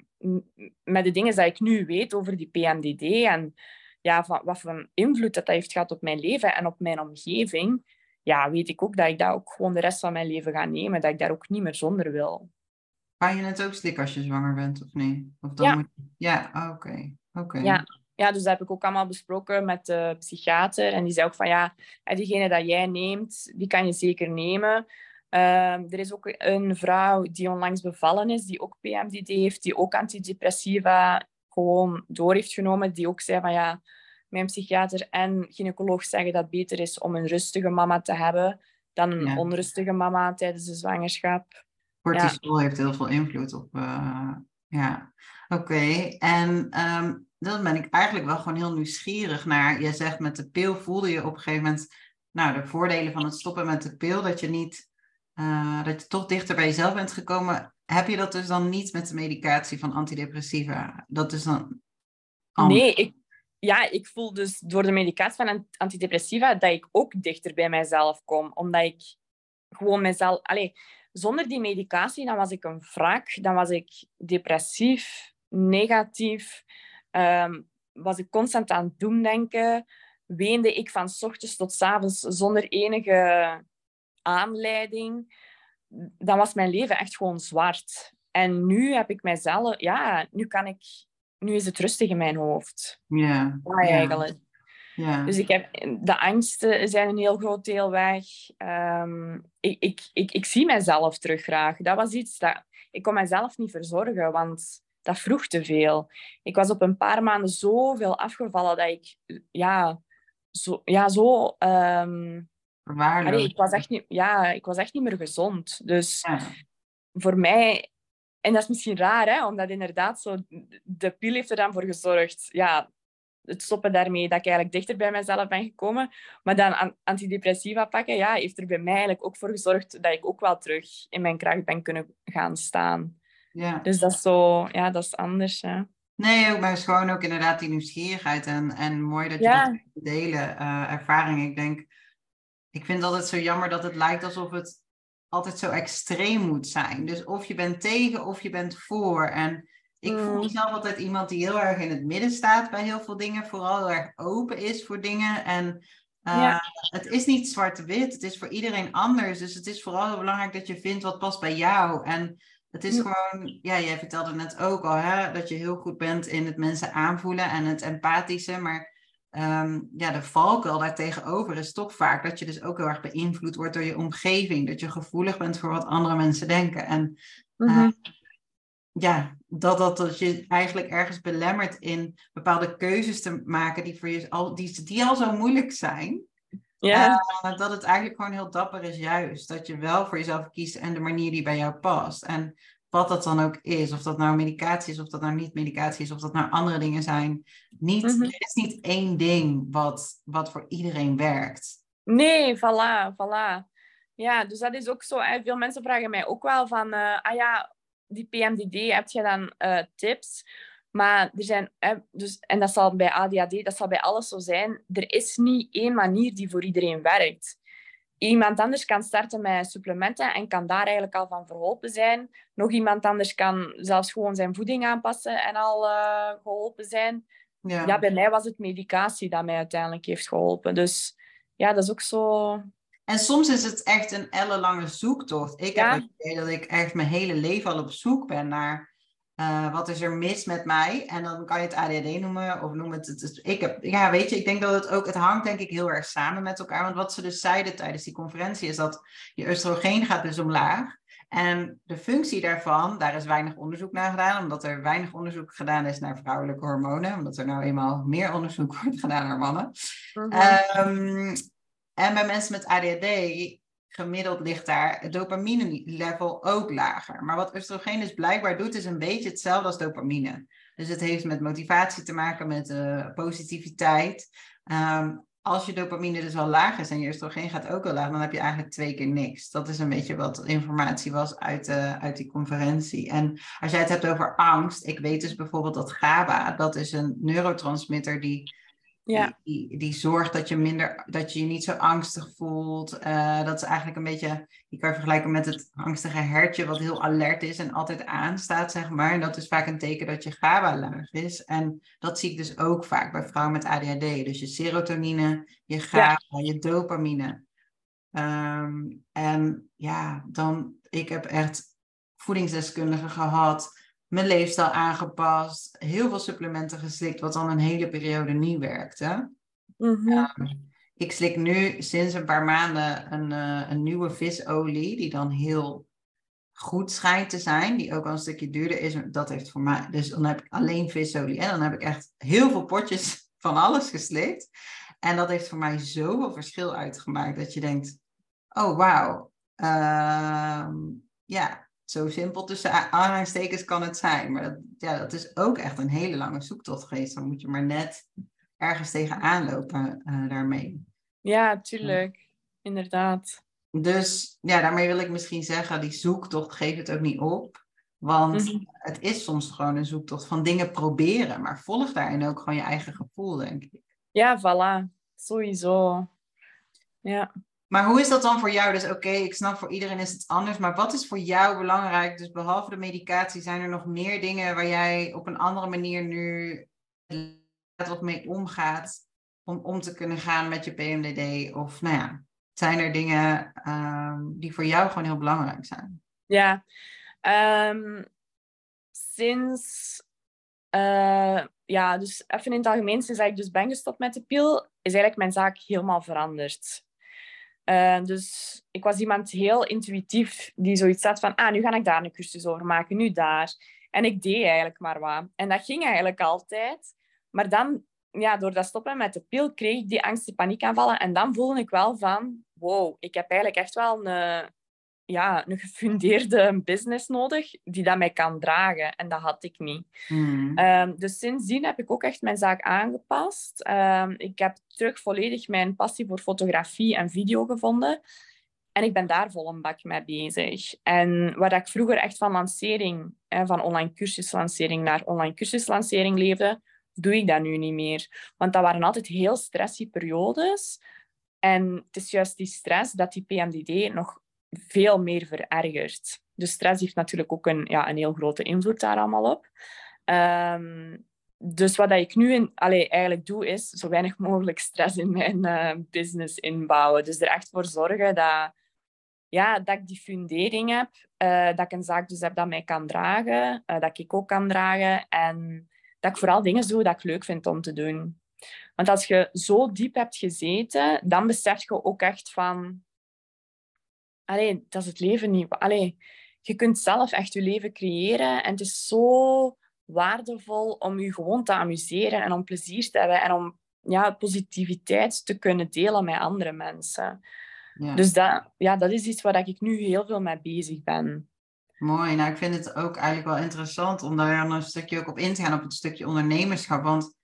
met de dingen die ik nu weet over die PMDD en ja, van, wat voor invloed dat, dat heeft gehad op mijn leven en op mijn omgeving, ja, weet ik ook dat ik dat ook gewoon de rest van mijn leven ga nemen. Dat ik daar ook niet meer zonder wil. Ga je het ook slikken als je zwanger bent, of nee? Of dan ja. Moet... Ja, oké. oké. Ja, ja, dus dat heb ik ook allemaal besproken met de psychiater. En die zei ook van ja, diegene dat jij neemt, die kan je zeker nemen. Ehm, er is ook een vrouw die onlangs bevallen is, die ook PMDD heeft, die ook antidepressiva gewoon door heeft genomen. Die ook zei van ja, mijn psychiater en gynaecoloog zeggen dat het beter is om een rustige mama te hebben dan een Ja. onrustige mama tijdens de zwangerschap. Cortisol heeft heel veel invloed op. eh, ja, oké. En ehm, dan ben ik eigenlijk wel gewoon heel nieuwsgierig naar. Je zegt met de pil voelde je op een gegeven moment. Nou, de voordelen van het stoppen met de pil, dat je niet. Eh, dat je toch dichter bij jezelf bent gekomen. Heb je dat dus dan niet met de medicatie van antidepressiva? Dat is dan. Nee, ik, ja, ik voel dus door de medicatie van ant- antidepressiva dat ik ook dichter bij mijzelf kom. Omdat ik gewoon mezelf... Allee, zonder die medicatie dan was ik een wrak. Dan was ik depressief, negatief. ehm, was ik constant aan het doemdenken. Weende ik van 's ochtends tot 's avonds zonder enige aanleiding. Dan was mijn leven echt gewoon zwart. En nu heb ik mijzelf... Ja, nu kan ik nu is het rustig in mijn hoofd. Ja. Eigenlijk. Ja. Dus ik heb, de angsten zijn een heel groot deel weg. Ehm, ik, ik, ik, ik zie mezelf terug graag. Dat was iets dat... Ik kon mezelf niet verzorgen, want dat vroeg te veel. Ik was op een paar maanden zoveel afgevallen dat ik... Ja, zo... Ja, zo ehm. Allee, ik, was echt niet, ja, ik was echt niet meer gezond. Dus Ja. voor mij... En dat is misschien raar, hè? omdat inderdaad zo, de pil heeft er dan voor gezorgd. Ja, het stoppen daarmee dat ik eigenlijk dichter bij mezelf ben gekomen. Maar dan an- antidepressiva pakken, ja, heeft er bij mij eigenlijk ook voor gezorgd dat ik ook wel terug in mijn kracht ben kunnen gaan staan. ja. Dus dat is zo, ja, dat is anders. Hè. Nee, ook, maar het is gewoon ook inderdaad die nieuwsgierigheid. En, en mooi dat je Ja. dat kunt delen, eh, ervaring. Ik denk, ik vind het altijd zo jammer dat het lijkt alsof het altijd zo extreem moet zijn. Dus of je bent tegen of je bent voor. En ik voel Mm. mezelf altijd iemand die heel erg in het midden staat bij heel veel dingen. Vooral heel erg open is voor dingen. En eh, Ja. het is niet zwart-wit. Het is voor iedereen anders. Dus het is vooral heel belangrijk dat je vindt wat past bij jou. En het is Ja. gewoon, ja, jij vertelde net ook al, hè, dat je heel goed bent in het mensen aanvoelen en het empathische. Maar ehm, ja, de valkuil daartegenover is toch vaak dat je dus ook heel erg beïnvloed wordt door je omgeving. Dat je gevoelig bent voor wat andere mensen denken. En Mhm. ja, dat, dat, dat je eigenlijk ergens belemmert in bepaalde keuzes te maken die, voor je al, die, die al zo moeilijk zijn. ja. Eh, dat het eigenlijk gewoon heel dapper is juist. Dat je wel voor jezelf kiest en de manier die bij jou past. En wat dat dan ook is. Of dat nou medicatie is, of dat nou niet medicatie is, of dat nou andere dingen zijn. Niet, Mhm. Er is niet één ding wat, wat voor iedereen werkt. Nee, voilà, voilà. Ja, dus dat is ook zo. Hè. Veel mensen vragen mij ook wel van, eh, ah ja, die PMDD, heb je dan eh, tips? Maar er zijn, dus, en dat zal bij ADHD, dat zal bij alles zo zijn. Er is niet één manier die voor iedereen werkt. Iemand anders kan starten met supplementen en kan daar eigenlijk al van verholpen zijn. Nog iemand anders kan zelfs gewoon zijn voeding aanpassen en al eh, geholpen zijn. Ja. Ja, bij mij was het medicatie dat mij uiteindelijk heeft geholpen. Dus ja, dat is ook zo. En soms is het echt een ellenlange zoektocht. Ik Ja. heb het idee dat ik echt mijn hele leven al op zoek ben naar eh, wat is er mis met mij. En dan kan je het ADHD noemen of noem het. ik heb, ja, weet je, ik denk dat het ook, het hangt denk ik heel erg samen met elkaar. Want wat ze dus zeiden tijdens die conferentie is dat je oestrogeen gaat dus omlaag. En de functie daarvan, daar is weinig onderzoek naar gedaan, omdat er weinig onderzoek gedaan is naar vrouwelijke hormonen, omdat er nou eenmaal meer onderzoek <laughs> wordt gedaan naar mannen. Ehm, en bij mensen met ADHD, gemiddeld ligt daar het dopamine-level ook lager. Maar wat oestrogeen dus blijkbaar doet, is een beetje hetzelfde als dopamine. Dus het heeft met motivatie te maken, met eh, positiviteit. Ehm, als je dopamine dus al laag is en je oestrogeen gaat ook al laag, dan heb je eigenlijk twee keer niks. Dat is een beetje wat informatie was uit, eh, uit die conferentie. En als jij het hebt over angst, ik weet dus bijvoorbeeld dat GABA, dat is een neurotransmitter die ja. die, die, die zorgt dat je minder, dat je je niet zo angstig voelt. Eh, dat is eigenlijk een beetje, je kan je vergelijken met het angstige hertje, wat heel alert is en altijd aanstaat, zeg maar. En dat is vaak een teken dat je GABA laag is. En dat zie ik dus ook vaak bij vrouwen met ADHD. Dus je serotonine, je GABA, je dopamine. Ehm, en ja, dan, ik heb echt voedingsdeskundigen gehad mijn leefstijl aangepast, heel veel supplementen geslikt, wat dan een hele periode niet werkte. Mhm. Ehm, ik slik nu sinds een paar maanden een, eh, een nieuwe visolie, die dan heel goed schijnt te zijn, die ook al een stukje duurder is. Dat heeft voor mij, dus dan heb ik alleen visolie en dan heb ik echt heel veel potjes <laughs> van alles geslikt. En dat heeft voor mij zoveel verschil uitgemaakt dat je denkt, oh wauw, ehm, ja, zo simpel tussen aanhalingstekens kan het zijn. Maar dat, ja, dat is ook echt een hele lange zoektocht geweest. Dan moet je maar net ergens tegenaan lopen uh, daarmee. Ja, tuurlijk. Inderdaad. Dus ja, daarmee wil ik misschien zeggen, die zoektocht geef het ook niet op. Want mhm. het is soms gewoon een zoektocht van dingen proberen. Maar volg daarin ook gewoon je eigen gevoel, denk ik. Ja, voilà. Sowieso. Ja. Maar hoe is dat dan voor jou? Dus oké, ik snap voor iedereen is het anders. Maar wat is voor jou belangrijk? Dus behalve de medicatie, zijn er nog meer dingen waar jij op een andere manier nu wat mee omgaat om om te kunnen gaan met je PMDD? Of nou ja, zijn er dingen ehm, die voor jou gewoon heel belangrijk zijn? Ja, um, sinds, uh, ja, dus even in het algemeen, sinds ik dus ben gestopt met de pil, is eigenlijk mijn zaak helemaal veranderd. Uh, dus ik was iemand heel intuïtief die zoiets had van, ah, nu ga ik daar een cursus over maken, nu daar. En ik deed eigenlijk maar wat. En dat ging eigenlijk altijd. Maar dan, ja, door dat stoppen met de pil, kreeg ik die angst, die paniekaanvallen. En dan voelde ik wel van, wow, ik heb eigenlijk echt wel een, ja, een gefundeerde business nodig die dat mij kan dragen. En dat had ik niet. Mm. Um, dus sindsdien heb ik ook echt mijn zaak aangepast. Um, ik heb terug volledig mijn passie voor fotografie en video gevonden. En ik ben daar vol een bak mee bezig. En waar ik vroeger echt van lancering, van online cursuslancering naar online cursuslancering leefde, doe ik dat nu niet meer. Want dat waren altijd heel stressy periodes. En het is juist die stress dat die PMDD nog veel meer verergert. De stress heeft natuurlijk ook een, ja, een heel grote invloed daar allemaal op. Um, dus wat ik nu allee, eigenlijk doe, is zo weinig mogelijk stress in mijn uh, business inbouwen. Dus er echt voor zorgen dat, ja, dat ik die fundering heb, uh, dat ik een zaak dus heb dat mij kan dragen, uh, dat ik ook kan dragen en dat ik vooral dingen doe dat ik leuk vind om te doen. Want als je zo diep hebt gezeten, dan besef je ook echt van... Allee, dat is het leven niet. Allee, je kunt zelf echt je leven creëren. En het is zo waardevol om je gewoon te amuseren en om plezier te hebben en om ja, positiviteit te kunnen delen met andere mensen. Ja. Dus dat, ja, dat is iets waar ik nu heel veel mee bezig ben. Mooi. Nou, ik vind het ook eigenlijk wel interessant om daar een stukje ook op in te gaan, op het stukje ondernemerschap. Want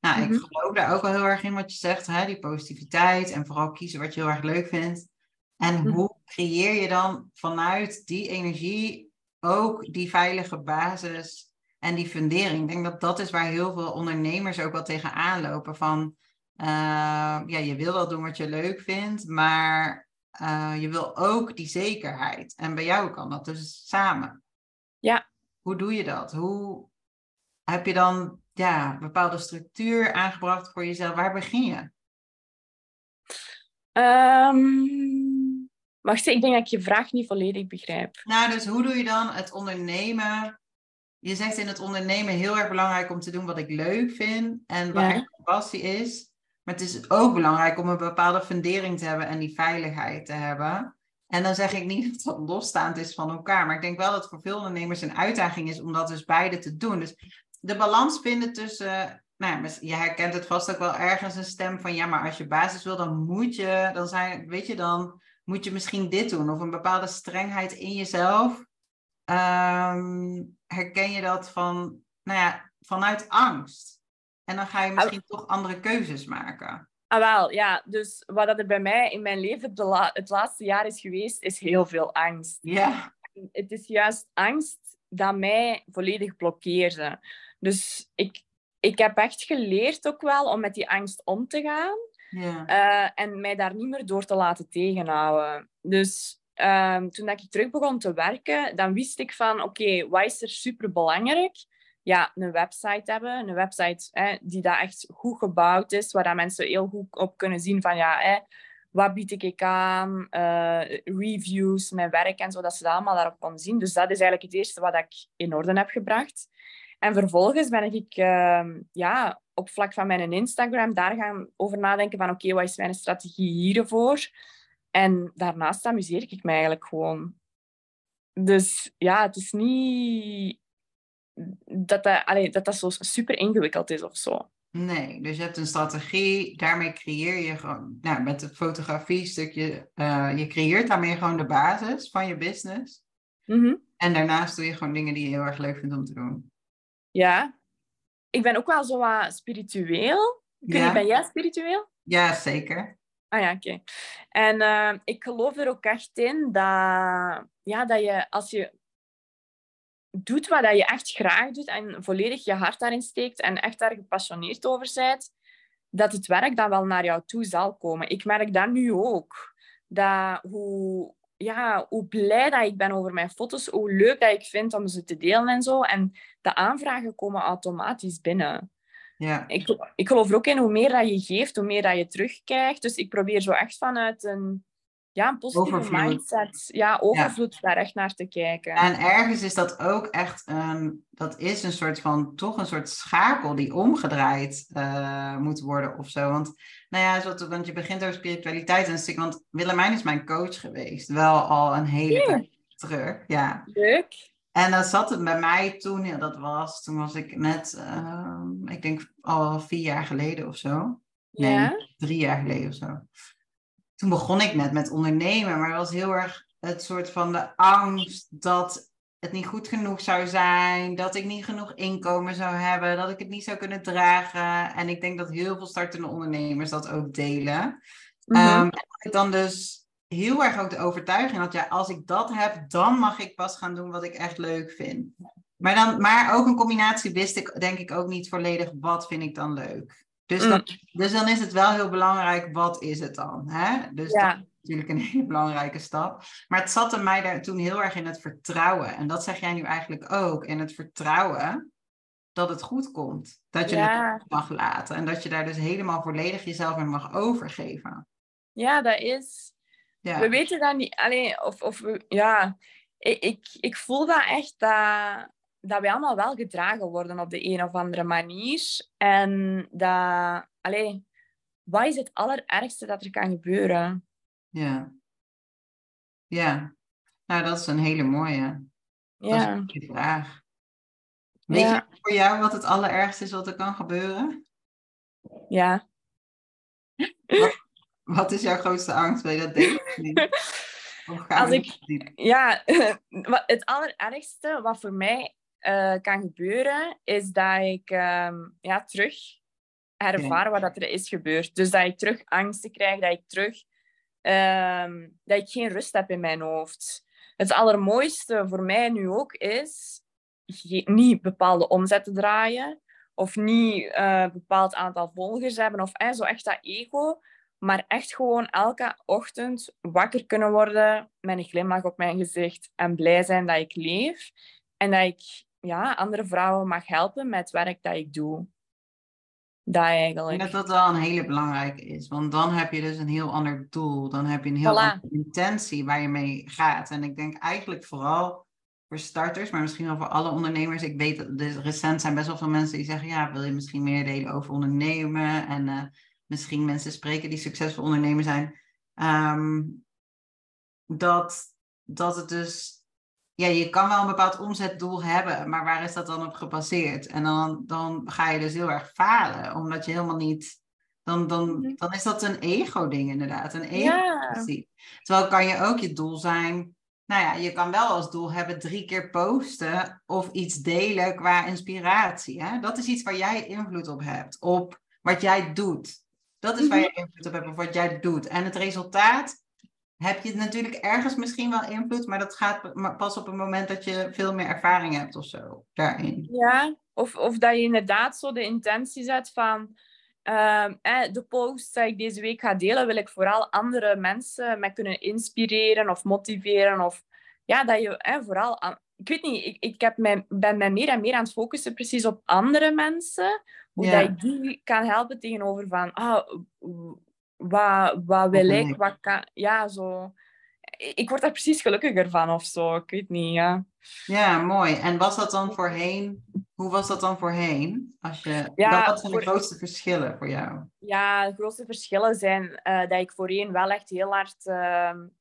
nou, ik mhm. geloof daar ook wel heel erg in wat je zegt, hè? die positiviteit en vooral kiezen wat je heel erg leuk vindt. En mhm. hoe creëer je dan vanuit die energie ook die veilige basis en die fundering? Ik denk dat dat is waar heel veel ondernemers ook wel tegenaan lopen. Van uh, ja, je wil wel doen wat je leuk vindt, maar uh, je wil ook die zekerheid. En bij jou kan dat dus samen. Ja. Hoe doe je dat? Hoe heb je dan ja, bepaalde structuur aangebracht voor jezelf? Waar begin je? Um, wacht, ik denk dat ik je vraag niet volledig begrijp. Nou, dus hoe doe je dan het ondernemen? Je zegt in het ondernemen heel erg belangrijk om te doen wat ik leuk vind en waar ja. echt passie is. Maar het is ook belangrijk om een bepaalde fundering te hebben en die veiligheid te hebben. En dan zeg ik niet <laughs> dat dat losstaand is van elkaar. Maar ik denk wel dat voor veel ondernemers een uitdaging is om dat dus beide te doen. Dus de balans vinden tussen. Nou ja, je herkent het vast ook wel ergens een stem van ja, maar als je basis wil, dan moet je, dan zijn, weet je, dan moet je misschien dit doen. Of een bepaalde strengheid in jezelf. Ehm, herken je dat van, nou ja, vanuit angst? En dan ga je misschien toch andere keuzes maken. Ah, wel, ja. Dus wat er bij mij in mijn leven de het laatste jaar is geweest, is heel veel angst. Ja. Het is juist angst dat mij volledig blokkeerde. Dus ik, ik heb echt geleerd ook wel om met die angst om te gaan. Uh, en mij daar niet meer door te laten tegenhouden. Dus uh, toen ik terug begon te werken, dan wist ik van, oké, wat is er superbelangrijk? Ja, een website hebben. Een website hè, die daar echt goed gebouwd is, waar mensen heel goed op kunnen zien van, ja, hè, wat bied ik aan, uh, reviews, mijn werk en zo, dat ze dat allemaal daarop konden zien. Dus dat is eigenlijk het eerste wat ik in orde heb gebracht. En vervolgens ben ik uh, ja, op vlak van mijn Instagram daar gaan over nadenken van oké, wat is mijn strategie hiervoor? En daarnaast amuseer ik me eigenlijk gewoon. Dus ja, het is niet dat dat, allee, dat, dat zo super ingewikkeld is of zo. Nee, dus je hebt een strategie, daarmee creëer je gewoon, nou, met het fotografie stukje, uh, je creëert daarmee gewoon de basis van je business. Mhm. En daarnaast doe je gewoon dingen die je heel erg leuk vindt om te doen. Ja. Ik ben ook wel zo wat spiritueel. Ja. niet, ben jij spiritueel? Ja, zeker. Ah ja, oké. En eh, ik geloof er ook echt in dat, ja, dat je als je doet wat dat je echt graag doet en volledig je hart daarin steekt en echt daar gepassioneerd over bent, dat het werk dan wel naar jou toe zal komen. Ik merk dat nu ook. Dat hoe, ja, hoe blij dat ik ben over mijn foto's, hoe leuk dat ik vind om ze te delen en zo. En de aanvragen komen automatisch binnen. Ja, Ik, ik geloof er ook in, hoe meer dat je geeft, hoe meer dat je terugkrijgt. Dus ik probeer zo echt vanuit een, ja, een positieve Overvloed. mindset, ja, overvloed, daar echt naar te kijken. en ergens is dat ook echt een, dat is een soort van, toch een soort schakel die omgedraaid eh, moet worden of zo. Want, nou ja, zo, want je begint over spiritualiteit en een stuk, want Willemijn is mijn coach geweest, wel al een hele tijd terug, ja. Leuk. En dat zat het bij mij toen, ja, dat was, toen was ik net, ehm, ik denk al vier jaar geleden of zo. Nee, Ja. drie jaar geleden of zo. Toen begon ik net met ondernemen, maar het was heel erg het soort van de angst dat het niet goed genoeg zou zijn, dat ik niet genoeg inkomen zou hebben, dat ik het niet zou kunnen dragen. En ik denk dat heel veel startende ondernemers dat ook delen. En dat ik dan dus heel erg ook de overtuiging had, ja, als ik dat heb, dan mag ik pas gaan doen wat ik echt leuk vind. Maar, dan, maar ook een combinatie wist ik denk ik ook niet volledig, wat vind ik dan leuk. Dus, Mm. dan, dus dan is het wel heel belangrijk, wat is het dan? Hè? Dus Ja. dat is natuurlijk een hele belangrijke stap. Maar het zat mij daar toen heel erg in het vertrouwen. En dat zeg jij nu eigenlijk ook, in het vertrouwen dat het goed komt. Dat je Ja. het mag laten. En dat je daar dus helemaal volledig jezelf in mag overgeven. ja, dat is... Ja. We weten dat niet. Allee, of, of ja, ik, ik, ik voel dat echt dat, dat wij allemaal wel gedragen worden op de een of andere manier. En dat, allee, wat is het allerergste dat er kan gebeuren? Ja. Ja. Nou, dat is een hele mooie. Dat is Ja, een vraag. Weet Ja. je voor jou wat het allerergste is wat er kan gebeuren? ja. Wat is jouw grootste angst? Je dat <laughs> gaan Als ik- ja, <laughs> het allerergste wat voor mij eh, kan gebeuren, is dat ik ehm, ja, terug ervaar wat dat er is gebeurd. Dus dat ik terug angsten krijg, dat ik terug ehm, dat ik geen rust heb in mijn hoofd. Het allermooiste voor mij nu ook is niet bepaalde omzetten draaien of niet een bepaald aantal volgers hebben of eh, zo echt dat ego, maar echt gewoon elke ochtend wakker kunnen worden met een glimlach op mijn gezicht en blij zijn dat ik leef en dat ik ja, andere vrouwen mag helpen met het werk dat ik doe. Dat Ik eigenlijk. denk dat dat wel een hele belangrijke is. Want dan heb je dus een heel ander doel. Dan heb je een heel Voilà. andere intentie waar je mee gaat. En ik denk eigenlijk vooral voor starters, maar misschien wel voor alle ondernemers. Ik weet dat dus recent zijn best wel veel mensen die zeggen: Ja, wil je misschien meer delen over ondernemen? En eh, misschien mensen spreken die succesvol ondernemer zijn. Ehm, dat, dat het dus. Ja, je kan wel een bepaald omzetdoel hebben, maar waar is dat dan op gebaseerd? En dan, dan ga je dus heel erg falen, omdat je helemaal niet. Dan, dan, Mhm. dan is dat een ego-ding inderdaad. Een ego Ja, kwestie. Terwijl kan je ook je doel zijn. Nou ja, je kan wel als doel hebben drie keer posten of iets delen qua inspiratie. Hè? Dat is iets waar jij invloed op hebt, op wat jij doet. Dat is waar je invloed op hebt, op wat jij doet. En het resultaat heb je natuurlijk ergens misschien wel invloed, maar dat gaat pa- pas op het moment dat je veel meer ervaring hebt of zo daarin. Ja, of, of dat je inderdaad zo de intentie zet van ehm, eh, de post die ik deze week ga delen, wil ik vooral andere mensen mee kunnen inspireren of motiveren. Of ja, dat je eh, vooral aan- ik weet niet, ik, ik heb mij, ben mij meer en meer aan het focussen precies op andere mensen. Hoe Ja. dat ik die kan helpen tegenover van, ah, wat, wat wil ik, ik? wat kan... Ja, zo... Ik word daar precies gelukkiger van of zo. Ik weet niet, ja. Ja, mooi. En was dat dan voorheen? Hoe was dat dan voorheen? Als je, Ja, wat zijn de grootste verschillen voor jou? Ja, de grootste verschillen zijn eh, dat ik voorheen wel echt heel hard...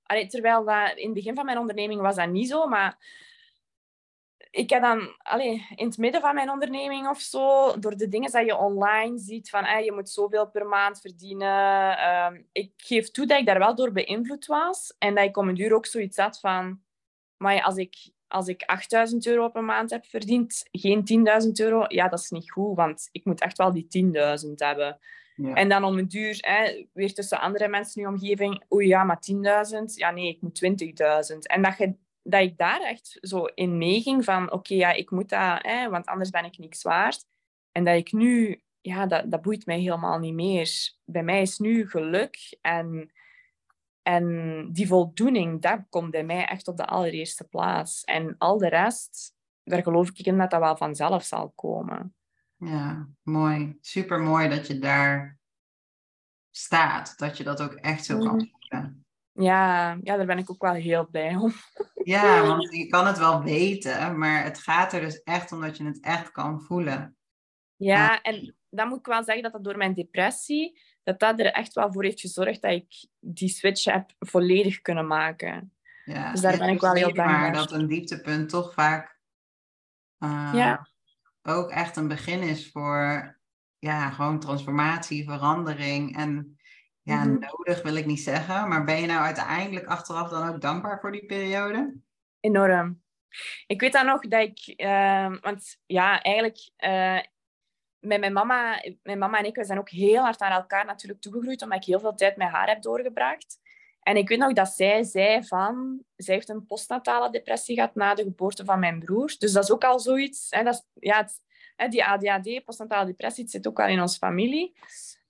allee, terwijl dat, in het begin van mijn onderneming was dat niet zo, maar ik heb dan allee, in het midden van mijn onderneming of zo, door de dingen dat je online ziet, van hey, je moet zoveel per maand verdienen. Ehm, ik geef toe dat ik daar wel door beïnvloed was. En dat ik om een duur ook zoiets had van, maar als ik, als ik 8000 euro per maand heb verdiend, geen 10.000 euro, ja, dat is niet goed, want ik moet echt wel die 10.000 hebben. Ja. En dan om een duur, hè, weer tussen andere mensen in je omgeving, oei ja, maar 10.000, ja nee, ik moet 20.000. En dat je dat ik daar echt zo in meeging van oké, ja, ik moet dat, hè, want anders ben ik niks waard. En dat ik nu, ja, dat, dat boeit mij helemaal niet meer. Bij mij is nu geluk en, en die voldoening, dat komt bij mij echt op de allereerste plaats. En al de rest, daar geloof ik in dat dat wel vanzelf zal komen. Ja, mooi. Super mooi dat je daar staat. Dat je dat ook echt zo kan mhm. voelen. Ja, ja, daar ben ik ook wel heel blij om. <laughs> Ja, want je kan het wel weten, maar het gaat er dus echt om dat je het echt kan voelen. Ja, en dan moet ik wel zeggen dat dat door mijn depressie, dat dat er echt wel voor heeft gezorgd dat ik die switch heb volledig kunnen maken. Ja, dus daar ben ik wel heel dankbaar. Maar dat een dieptepunt toch vaak uh, ja. ook echt een begin is voor ja, gewoon transformatie, verandering en ja, mhm. nodig wil ik niet zeggen. Maar ben je nou uiteindelijk achteraf dan ook dankbaar voor die periode? Enorm. Ik weet dan nog dat ik... Uh, want ja, eigenlijk... Uh, met mijn mama, mijn mama en ik, we zijn ook heel hard aan elkaar natuurlijk toegegroeid, omdat ik heel veel tijd met haar heb doorgebracht. En ik weet nog dat zij zei van... Zij heeft een postnatale depressie gehad na de geboorte van mijn broer. Dus dat is ook al zoiets... Hè, dat is, ja, het, hè, die ADHD, postnatale depressie, het zit ook al in onze familie.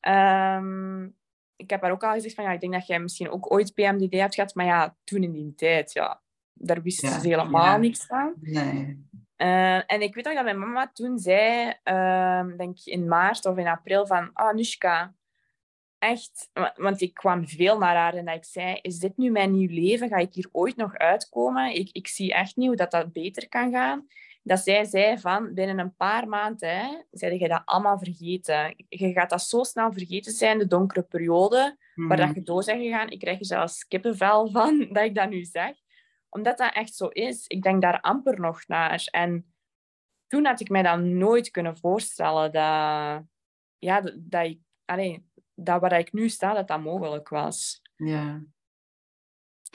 Um, ik heb haar ook al gezegd van ja, ik denk dat jij misschien ook ooit PMDD hebt gehad, maar ja, toen in die tijd, ja, daar wisten ze helemaal niks van. Nee. Uh, en ik weet nog dat mijn mama toen zei, uh, denk in maart of in april, van ah, Nushka, echt, want ik kwam veel naar haar en dat ik zei, is dit nu mijn nieuw leven? Ga ik hier ooit nog uitkomen? Ik, ik zie echt niet hoe dat, dat beter kan gaan dat zij zei van binnen een paar maanden hè, zei je dat allemaal vergeten. Je gaat dat zo snel vergeten zijn, de donkere periode waar dat mhm. je door bent gegaan. Ik krijg er zelfs kippenvel van <laughs> dat ik dat nu zeg. Omdat dat echt zo is. Ik denk daar amper nog naar. En toen had ik mij dat nooit kunnen voorstellen dat, ja, dat, ik, allee, dat waar ik nu sta, dat dat mogelijk was. Ja.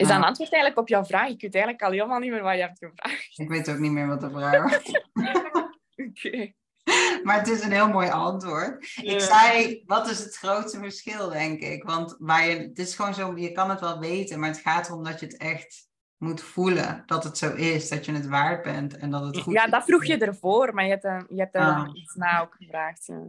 Is dat een antwoord eigenlijk op jouw vraag? Ik weet eigenlijk al helemaal niet meer wat je hebt gevraagd. Ik weet ook niet meer wat de vraag was. <laughs> Oké. Maar het is een heel mooi antwoord. Ik zei, wat is het grootste verschil, denk ik? Want waar je, het is gewoon zo, je kan het wel weten, maar het gaat erom dat je het echt moet voelen. Dat het zo is, dat je het waard bent en dat het goed ja, is. Ja, dat vroeg je ervoor, maar je hebt, een, je hebt er ah. iets na ook gevraagd. Ja.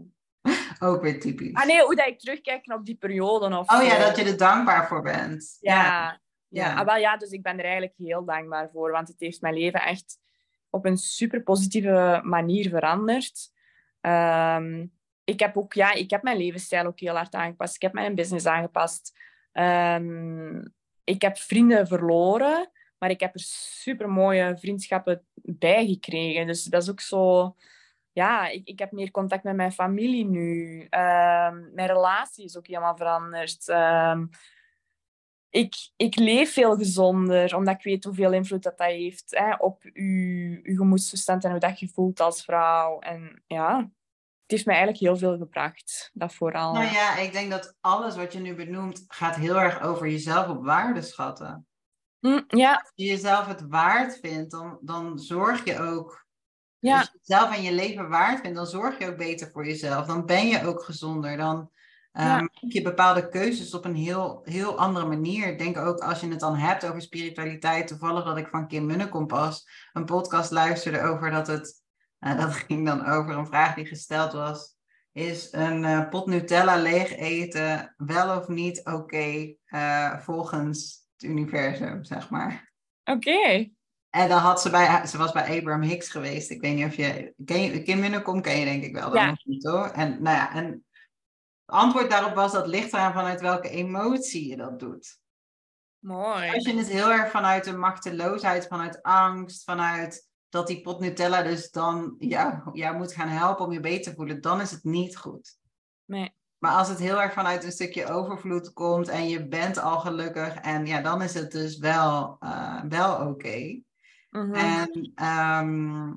Ook weer typisch. Ah nee, hoe dat ik terugkijk op die periode. Of oh ja, dat je er dankbaar voor bent. ja. Ja, ah, wel, ja, dus ik ben er eigenlijk heel dankbaar voor, want het heeft mijn leven echt op een super positieve manier veranderd. Ehm, ik heb ook, ja, ik heb mijn levensstijl ook heel hard aangepast. Ik heb mijn business aangepast. Um, ik heb vrienden verloren, maar ik heb er super mooie vriendschappen bij gekregen. Dus dat is ook zo. Ja, ik, ik heb meer contact met mijn familie nu. Um, mijn relatie is ook helemaal veranderd ik, ik leef veel gezonder, omdat ik weet hoeveel invloed dat, dat heeft hè, op je, je gemoedstoestand en hoe dat je voelt als vrouw. En ja, het heeft mij eigenlijk heel veel gebracht, dat vooral. Nou ja, ik denk dat alles wat je nu benoemt, gaat heel erg over jezelf op waarde schatten. Mm, ja. Als je jezelf het waard vindt, dan, dan zorg je ook... Ja. Als je jezelf en je leven waard vindt, dan zorg je ook beter voor jezelf. Dan ben je ook gezonder. Dan Um, je bepaalde keuzes op een heel, heel andere manier. Ik denk ook als je het dan hebt over spiritualiteit. Toevallig dat ik van Kim Munnekompas een podcast luisterde over dat het... Uh, dat <laughs> ging dan over een vraag die gesteld was. Is een uh, pot Nutella leeg eten wel of niet oké okay, uh, volgens het universum, zeg maar? Oké. En dan had ze bij, ze was bij Abraham Hicks geweest. Ik weet niet of je, ken je Kim Munnekom ken je denk ik wel. Ja. Niet, hoor. En nou ja, en antwoord daarop was dat ligt eraan vanuit welke emotie je dat doet. Mooi. Als je het heel erg vanuit de machteloosheid, vanuit angst, vanuit dat die pot Nutella dus dan jou, jou moet gaan helpen om je beter te voelen, dan is het niet goed. Nee. Maar als het heel erg vanuit een stukje overvloed komt en je bent al gelukkig en ja, dan is het dus wel, uh, wel oké. Mhm. En ehm,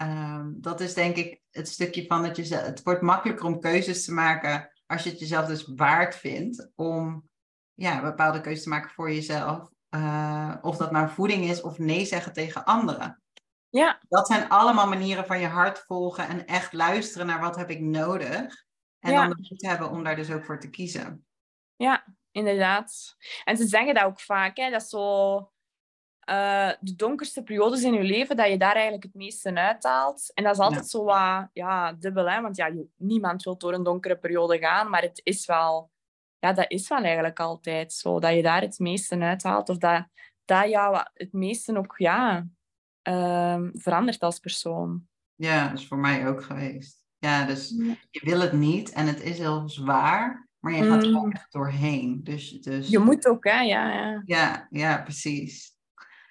ehm, dat is denk ik het stukje van dat je het wordt makkelijker om keuzes te maken als je het jezelf dus waard vindt om ja, een bepaalde keuzes te maken voor jezelf. Eh, of dat nou voeding is of nee zeggen tegen anderen. Ja, Dat zijn allemaal manieren van je hart volgen en echt luisteren naar wat heb ik nodig. En Ja. dan de moed hebben om daar dus ook voor te kiezen. ja, inderdaad. En ze zeggen dat ook vaak, hè, dat zo eh, de donkerste periodes in je leven, dat je daar eigenlijk het meeste uithaalt. En dat is altijd zo wat ja, dubbel, hè, want ja, niemand wil door een donkere periode gaan, maar het is wel, ja, dat is wel eigenlijk altijd zo, dat je daar het meeste uithaalt. Of dat, dat jou het meeste ook ja, ehm, verandert als persoon. Ja, dat is voor mij ook geweest. Ja, dus Ja. je wil het niet en het is heel zwaar, maar je gaat er Mm. echt doorheen. Dus, dus Je moet ook, hè? Ja, ja. ja, ja, precies.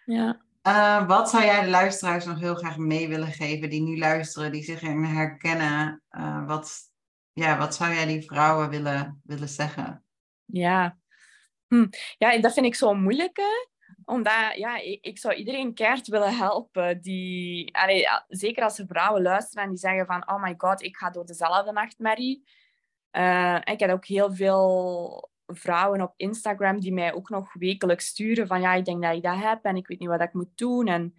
Ja. Eh, wat zou jij de luisteraars nog heel graag mee willen geven die nu luisteren, die zich herkennen? Eh, wat, ja, wat zou jij die vrouwen willen, willen zeggen? Ja. Hm. ja, dat vind ik zo moeilijk. Omdat, ja, ik, ik zou iedereen keihard willen helpen. Die, allee, zeker als er vrouwen luisteren en die zeggen van... Oh my god, ik ga door dezelfde nachtmerrie. Eh, ik heb ook heel veel vrouwen op Instagram die mij ook nog wekelijks sturen van... Ja, ik denk dat ik dat heb en ik weet niet wat ik moet doen. En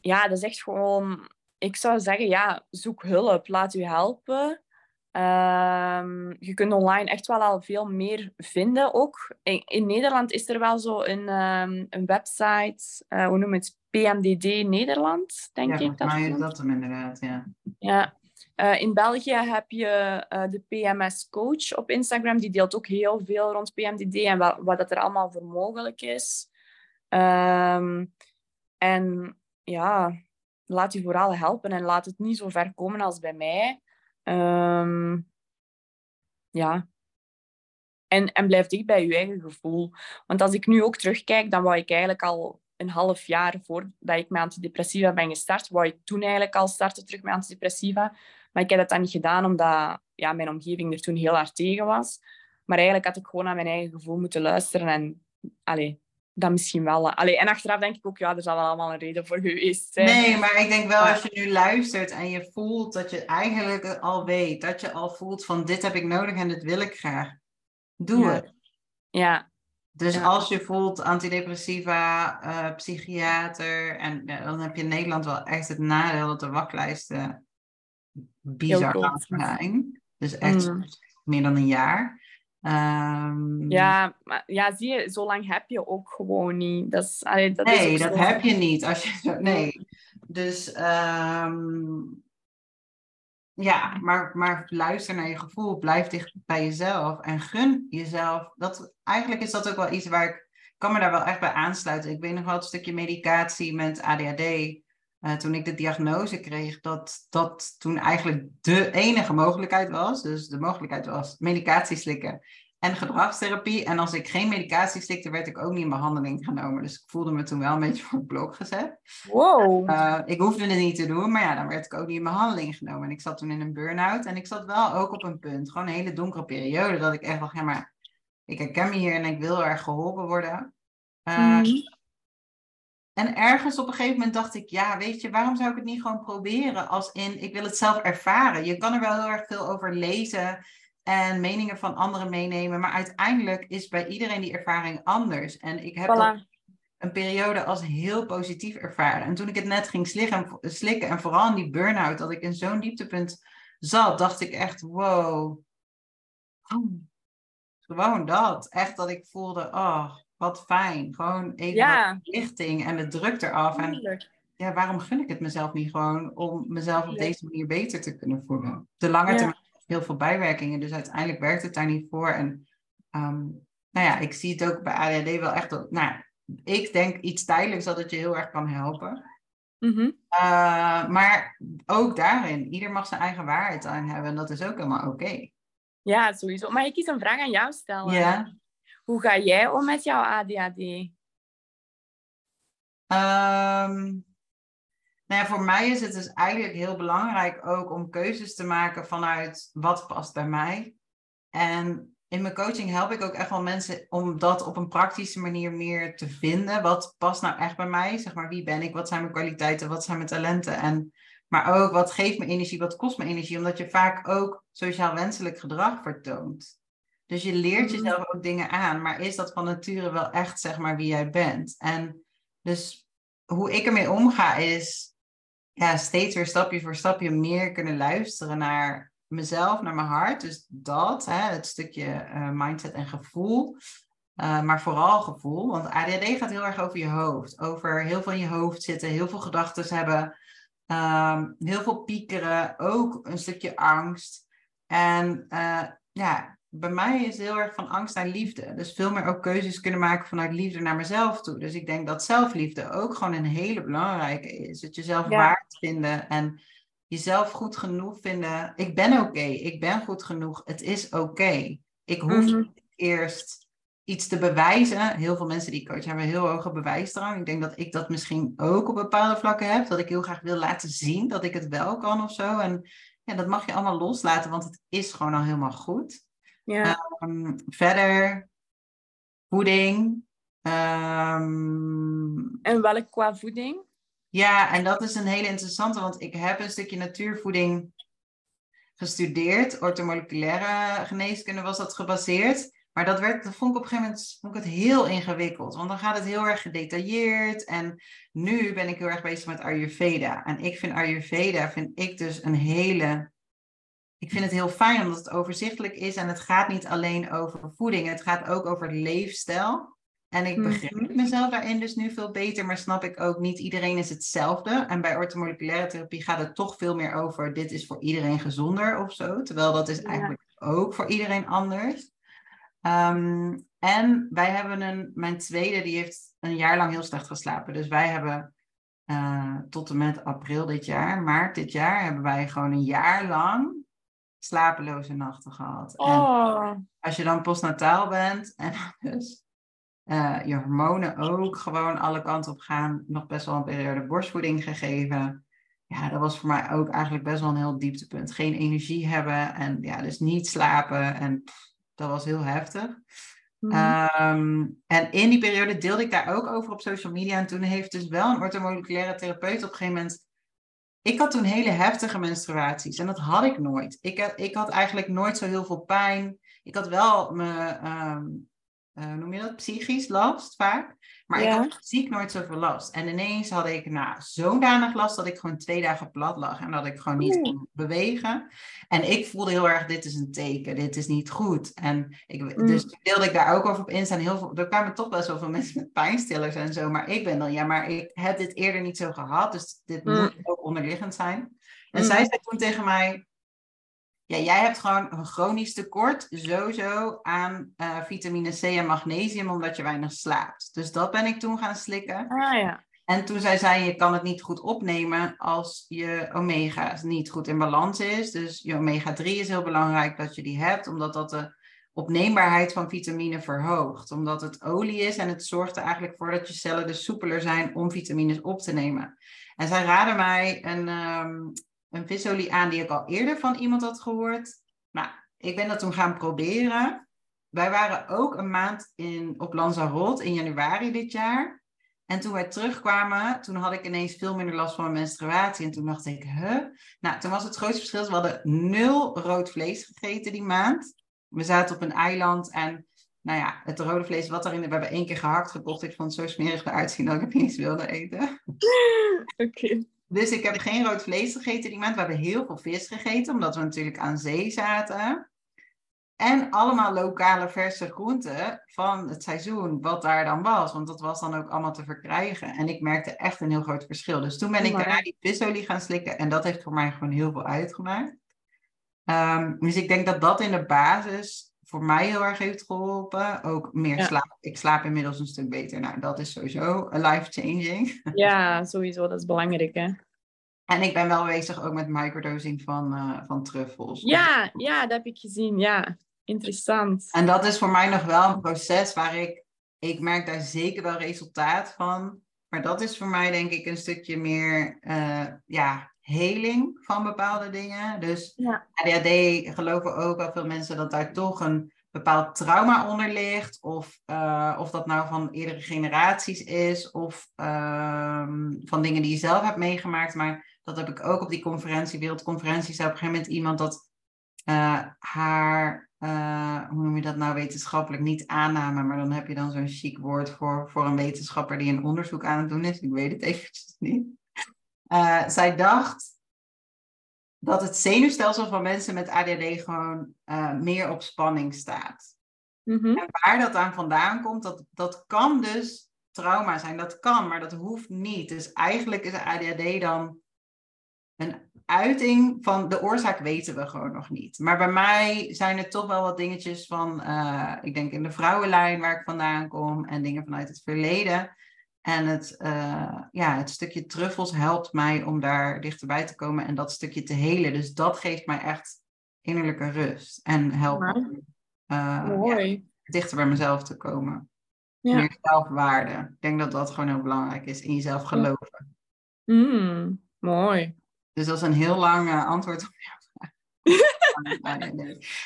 ja, dat is echt gewoon... Ik zou zeggen, ja, zoek hulp. Laat u helpen. Ehm, je kunt online echt wel al veel meer vinden ook. In, in Nederland is er wel zo een, ehm, een website, eh, hoe noem je het? PMDD Nederland, denk ja, ik. Dat mij is dat hem inderdaad, ja. Ja. Eh, in België heb je eh, de PMS Coach op Instagram. Die deelt ook heel veel rond PMDD en wat, wat dat er allemaal voor mogelijk is. Ehm, en ja, laat u vooral helpen en laat het niet zo ver komen als bij mij. Ehm, ja. En, en blijf dicht bij je eigen gevoel. Want als ik nu ook terugkijk, dan wou ik eigenlijk al een half jaar voordat ik met antidepressiva ben gestart, wou ik toen eigenlijk al starten terug met antidepressiva. Maar ik heb dat dan niet gedaan, omdat ja, mijn omgeving er toen heel hard tegen was. Maar eigenlijk had ik gewoon naar mijn eigen gevoel moeten luisteren. En allee, dat misschien wel. Allee, en achteraf denk ik ook, ja, er zal wel allemaal een reden voor geweest zijn. Nee, maar ik denk wel als je nu luistert en je voelt dat je eigenlijk al weet, dat je al voelt van dit heb ik nodig en dit wil ik graag, doe Ja. het. Ja, Dus Ja. als je voelt antidepressiva, eh, psychiater, en ja, dan heb je in Nederland wel echt het nadeel dat de wachtlijsten bizar lang zijn. Dus echt Mm. meer dan een jaar. Ehm, ja, maar, ja, zie je, zo lang heb je ook gewoon niet. Dat is, allee, dat is nee, dat zo. heb je niet. Als je zo, nee. Dus ehm, ja, maar, maar luister naar je gevoel. Blijf dicht bij jezelf en gun jezelf. Dat, eigenlijk is dat ook wel iets waar ik, ik kan me daar wel echt bij aansluiten. Ik weet nog wel het stukje medicatie met ADHD. Eh, toen ik de diagnose kreeg, dat dat toen eigenlijk de enige mogelijkheid was. Dus de mogelijkheid was medicatie slikken en gedragstherapie. En als ik geen medicatie slikte, werd ik ook niet in behandeling genomen. Dus ik voelde me toen wel een beetje voor het blok gezet. Wow. Uh, ik hoefde het niet te doen, maar ja, dan werd ik ook niet in behandeling genomen. En ik zat toen in een burn-out en ik zat wel ook op een punt, gewoon een hele donkere periode, dat ik echt dacht, ja, maar ik herken me hier en ik wil erg geholpen worden. Uh. En ergens op een gegeven moment dacht ik, ja, weet je, waarom zou ik het niet gewoon proberen? Als in, ik wil het zelf ervaren. Je kan er wel heel erg veel over lezen en meningen van anderen meenemen, maar uiteindelijk is bij iedereen die ervaring anders. En ik heb Voilà. een periode als heel positief ervaren. En toen ik het net ging slikken, slikken en vooral in die burn-out, dat ik in zo'n dieptepunt zat, dacht ik echt, wow. Oh, gewoon dat. Echt dat ik voelde, oh, wat fijn. Gewoon even Ja. wat lichting en de druk eraf. En ja, waarom gun ik het mezelf niet gewoon om mezelf op deze manier beter te kunnen voelen? De lange Ja. termijn heel veel bijwerkingen, dus uiteindelijk werkt het daar niet voor. En ehm, nou ja, ik zie het ook bij ADHD wel echt, dat, nou, ik denk iets tijdelijks dat het je heel erg kan helpen. Mhm. Uh, maar ook daarin, ieder mag zijn eigen waarheid aan hebben en dat is ook helemaal oké. Ja, sowieso. Mag ik eens een vraag aan jou stellen? Ja. Hoe ga jij om met jouw ADHD? Um, nou ja, voor mij is het dus eigenlijk heel belangrijk ook om keuzes te maken vanuit wat past bij mij. En in mijn coaching help ik ook echt wel mensen om dat op een praktische manier meer te vinden. Wat past nou echt bij mij? Zeg maar, wie ben ik? Wat zijn mijn kwaliteiten? Wat zijn mijn talenten? En, maar ook, wat geeft me energie? Wat kost me energie? Omdat je vaak ook sociaal wenselijk gedrag vertoont. Dus je leert Mhm. jezelf ook dingen aan, maar is dat van nature wel echt, zeg maar, wie jij bent? En dus hoe ik ermee omga is, ja, steeds weer stapje voor stapje meer kunnen luisteren naar mezelf, naar mijn hart. Dus dat, hè, het stukje eh, mindset en gevoel. Uh, maar vooral gevoel, want ADHD gaat heel erg over je hoofd. Over heel veel in je hoofd zitten, heel veel gedachten hebben, um, heel veel piekeren, ook een stukje angst. En uh, ja, bij mij is het heel erg van angst naar liefde. Dus veel meer ook keuzes kunnen maken vanuit liefde naar mezelf toe. Dus ik denk dat zelfliefde ook gewoon een hele belangrijke is. Het jezelf ja. waard vinden en jezelf goed genoeg vinden. Ik ben oké, okay. ik ben goed genoeg, het is oké. Okay. Ik hoef niet eerst iets te bewijzen. Heel veel mensen die ik coach hebben heel hoge bewijsdrang. Ik denk dat ik dat misschien ook op bepaalde vlakken heb. Dat ik heel graag wil laten zien dat ik het wel kan of zo. En ja, dat mag je allemaal loslaten, want het is gewoon al helemaal goed. Ja. Um, verder, voeding. Um, en welk qua voeding? Ja, en dat is een hele interessante, want ik heb een stukje natuurvoeding gestudeerd. Ortomoleculaire geneeskunde was dat gebaseerd. Maar dat, werd, dat vond ik op een gegeven moment vond ik het heel ingewikkeld. Want dan gaat het heel erg gedetailleerd. En nu ben ik heel erg bezig met Ayurveda. En ik vind Ayurveda, vind ik dus een hele ik vind het heel fijn omdat het overzichtelijk is en het gaat niet alleen over voeding, het gaat ook over leefstijl. En ik begrijp mm-hmm. mezelf daarin dus nu veel beter, maar snap ik ook niet iedereen is hetzelfde. En bij orthomoleculaire therapie gaat het toch veel meer over dit is voor iedereen gezonder of zo. Terwijl dat is eigenlijk ja. ook voor iedereen anders. Um, en wij hebben een, mijn tweede, die heeft een jaar lang heel slecht geslapen. Dus wij hebben uh, tot en met april dit jaar, maart dit jaar, hebben wij gewoon een jaar lang slapeloze nachten gehad. Oh. En als je dan postnataal bent en <laughs> dus uh, je hormonen ook gewoon alle kanten op gaan, nog best wel een periode borstvoeding gegeven. Ja, dat was voor mij ook eigenlijk best wel een heel dieptepunt. Geen energie hebben en ja, dus niet slapen. En pff, dat was heel heftig. Mm. Um, en in die periode deelde ik daar ook over op social media. En toen heeft dus wel een orthomoleculaire therapeut op een gegeven moment ik had toen hele heftige menstruaties en dat had ik nooit. Ik had, ik had eigenlijk nooit zo heel veel pijn. Ik had wel mijn, um, uh, noem je dat, psychisch last vaak. Maar ja. ik had fysiek nooit zoveel last. En ineens had ik nou, zo'n danig last dat ik gewoon twee dagen plat lag. En dat ik gewoon niet kon bewegen. En ik voelde heel erg, dit is een teken, dit is niet goed. En ik, mm. dus deelde ik daar ook over op Insta. En heel veel, er kwamen toch best wel veel <laughs> mensen met pijnstillers en zo. Maar ik ben dan, ja, maar ik heb dit eerder niet zo gehad. Dus dit mm. moet ook onderliggend zijn. En mm. zij zei toen tegen mij, ja, jij hebt gewoon een chronisch tekort sowieso aan uh, vitamine C en magnesium omdat je weinig slaapt. Dus dat ben ik toen gaan slikken. Ah, ja. En toen zei zij, je kan het niet goed opnemen als je omega niet goed in balans is. Dus je omega 3 is heel belangrijk dat je die hebt, omdat dat de opneembaarheid van vitamine verhoogt. Omdat het olie is en het zorgt er eigenlijk voor dat je cellen dus soepeler zijn om vitamines op te nemen. En zij raden mij een, um, een visolie aan die ik al eerder van iemand had gehoord. Nou, ik ben dat toen gaan proberen. Wij waren ook een maand in, op Lanzarote in januari dit jaar. En toen wij terugkwamen, toen had ik ineens veel minder last van mijn menstruatie. En toen dacht ik, huh? Nou, toen was het grootste verschil, we hadden nul rood vlees gegeten die maand. We zaten op een eiland en nou ja, het rode vlees wat erin, we hebben één keer gehakt gekocht. Ik vond het zo smerig eruit zien dat ik het niet eens wilde eten. <laughs> Oké. Dus ik heb geen rood vlees gegeten die maand. We hebben heel veel vis gegeten, omdat we natuurlijk aan zee zaten. En allemaal lokale verse groenten van het seizoen, wat daar dan was. Want dat was dan ook allemaal te verkrijgen. En ik merkte echt een heel groot verschil. Dus toen ben ik daarna die visolie gaan slikken. En dat heeft voor mij gewoon heel veel uitgemaakt. Um, dus ik denk dat dat in de basis voor mij heel erg heeft geholpen. Ook meer ja. slaap. Ik slaap inmiddels een stuk beter. Nou, dat is sowieso life-changing. <laughs> Ja, sowieso. Dat is belangrijk, hè? En ik ben wel bezig ook met microdosing van, uh, van truffels. Ja, ja, dat heb ik gezien. Ja, interessant. En dat is voor mij nog wel een proces waar ik... Ik merk daar zeker wel resultaat van. Maar dat is voor mij denk ik een stukje meer... Uh, ja, heling van bepaalde dingen. Dus ja. ADHD geloven ook wel veel mensen dat daar toch een bepaald trauma onder ligt, of, uh, of dat nou van eerdere generaties is, of uh, van dingen die je zelf hebt meegemaakt. Maar dat heb ik ook op die conferentie, wereldconferentie, zei op een gegeven moment iemand dat uh, haar, uh, hoe noem je dat nou wetenschappelijk, niet aanname, maar dan heb je dan zo'n chic woord voor, voor een wetenschapper die een onderzoek aan het doen is. Ik weet het eventjes niet. Uh, zij dacht dat het zenuwstelsel van mensen met ADHD gewoon uh, meer op spanning staat. Mm-hmm. En waar dat aan vandaan komt, dat, dat kan dus trauma zijn. Dat kan, maar dat hoeft niet. Dus eigenlijk is ADHD dan een uiting van de oorzaak weten we gewoon nog niet. Maar bij mij zijn er toch wel wat dingetjes van, uh, ik denk in de vrouwenlijn waar ik vandaan kom en dingen vanuit het verleden. En het, uh, ja, het stukje truffels helpt mij om daar dichterbij te komen en dat stukje te helen. Dus dat geeft mij echt innerlijke rust en helpt me uh, ja, dichter bij mezelf te komen. Ja. Meer zelfwaarde. Ik denk dat dat gewoon heel belangrijk is. In jezelf geloven. Mm, mooi. Dus dat is een heel lang uh, antwoord op jouw vraag.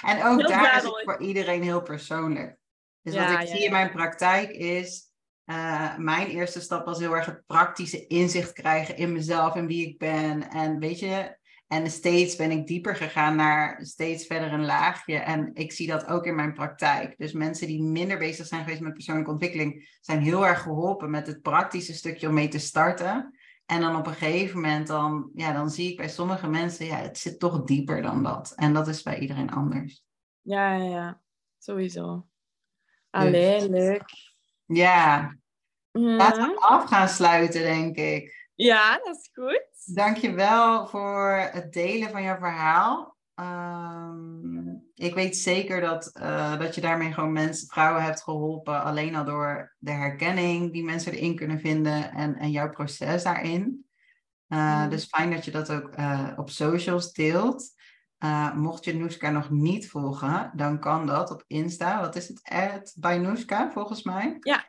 <laughs> en ook Heel daar is het voor iedereen heel persoonlijk. Dus Ja, wat ik zie in mijn praktijk is... uh, mijn eerste stap was heel erg het praktische inzicht krijgen in mezelf en wie ik ben. En weet je, en steeds ben ik dieper gegaan naar steeds verder een laagje. En ik zie dat ook in mijn praktijk. Dus mensen die minder bezig zijn geweest met persoonlijke ontwikkeling, zijn heel erg geholpen met het praktische stukje om mee te starten. En dan op een gegeven moment, dan, ja, dan zie ik bij sommige mensen, ja, het zit toch dieper dan dat. En dat is bij iedereen anders. Ja, ja, ja. Sowieso. Allee, leuk. Ja, Mhm. laten we af gaan sluiten, denk ik. Ja, dat is goed. Dankjewel voor het delen van jouw verhaal. Um, ik weet zeker dat, uh, dat je daarmee gewoon mensen, vrouwen hebt geholpen. Alleen al door de herkenning die mensen erin kunnen vinden en, en jouw proces daarin. Uh, Mm. Dus fijn dat je dat ook uh, op socials deelt. Uh, mocht je Noeska nog niet volgen, dan kan dat op Insta. Wat is het? At Noeska, volgens mij. Ja.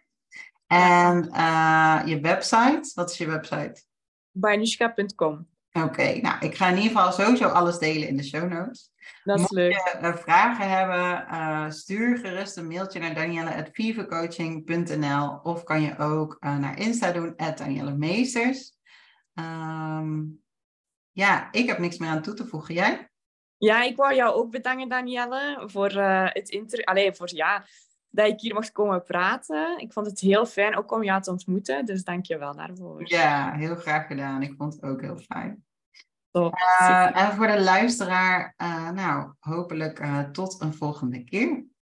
En uh, je website, wat is je website? Banushka.com. Oké, okay, nou, ik ga in ieder geval sowieso alles delen in de show notes. Dat is Mocht leuk. je uh, vragen hebben, stuur gerust een mailtje naar danielle.vivecoaching.nl of kan je ook naar Insta doen, at Danielle Meesters. Um, ja, ik heb niks meer aan toe te voegen. Jij? Ja, ik wou jou ook bedanken, Danielle, voor uh, het inter... Allee, voor ja, dat ik hier mocht komen praten. Ik vond het heel fijn ook om jou te ontmoeten, dus dank je wel daarvoor. Ja, heel graag gedaan. Ik vond het ook heel fijn. Top, uh, en voor de luisteraar, uh, nou, hopelijk tot een volgende keer.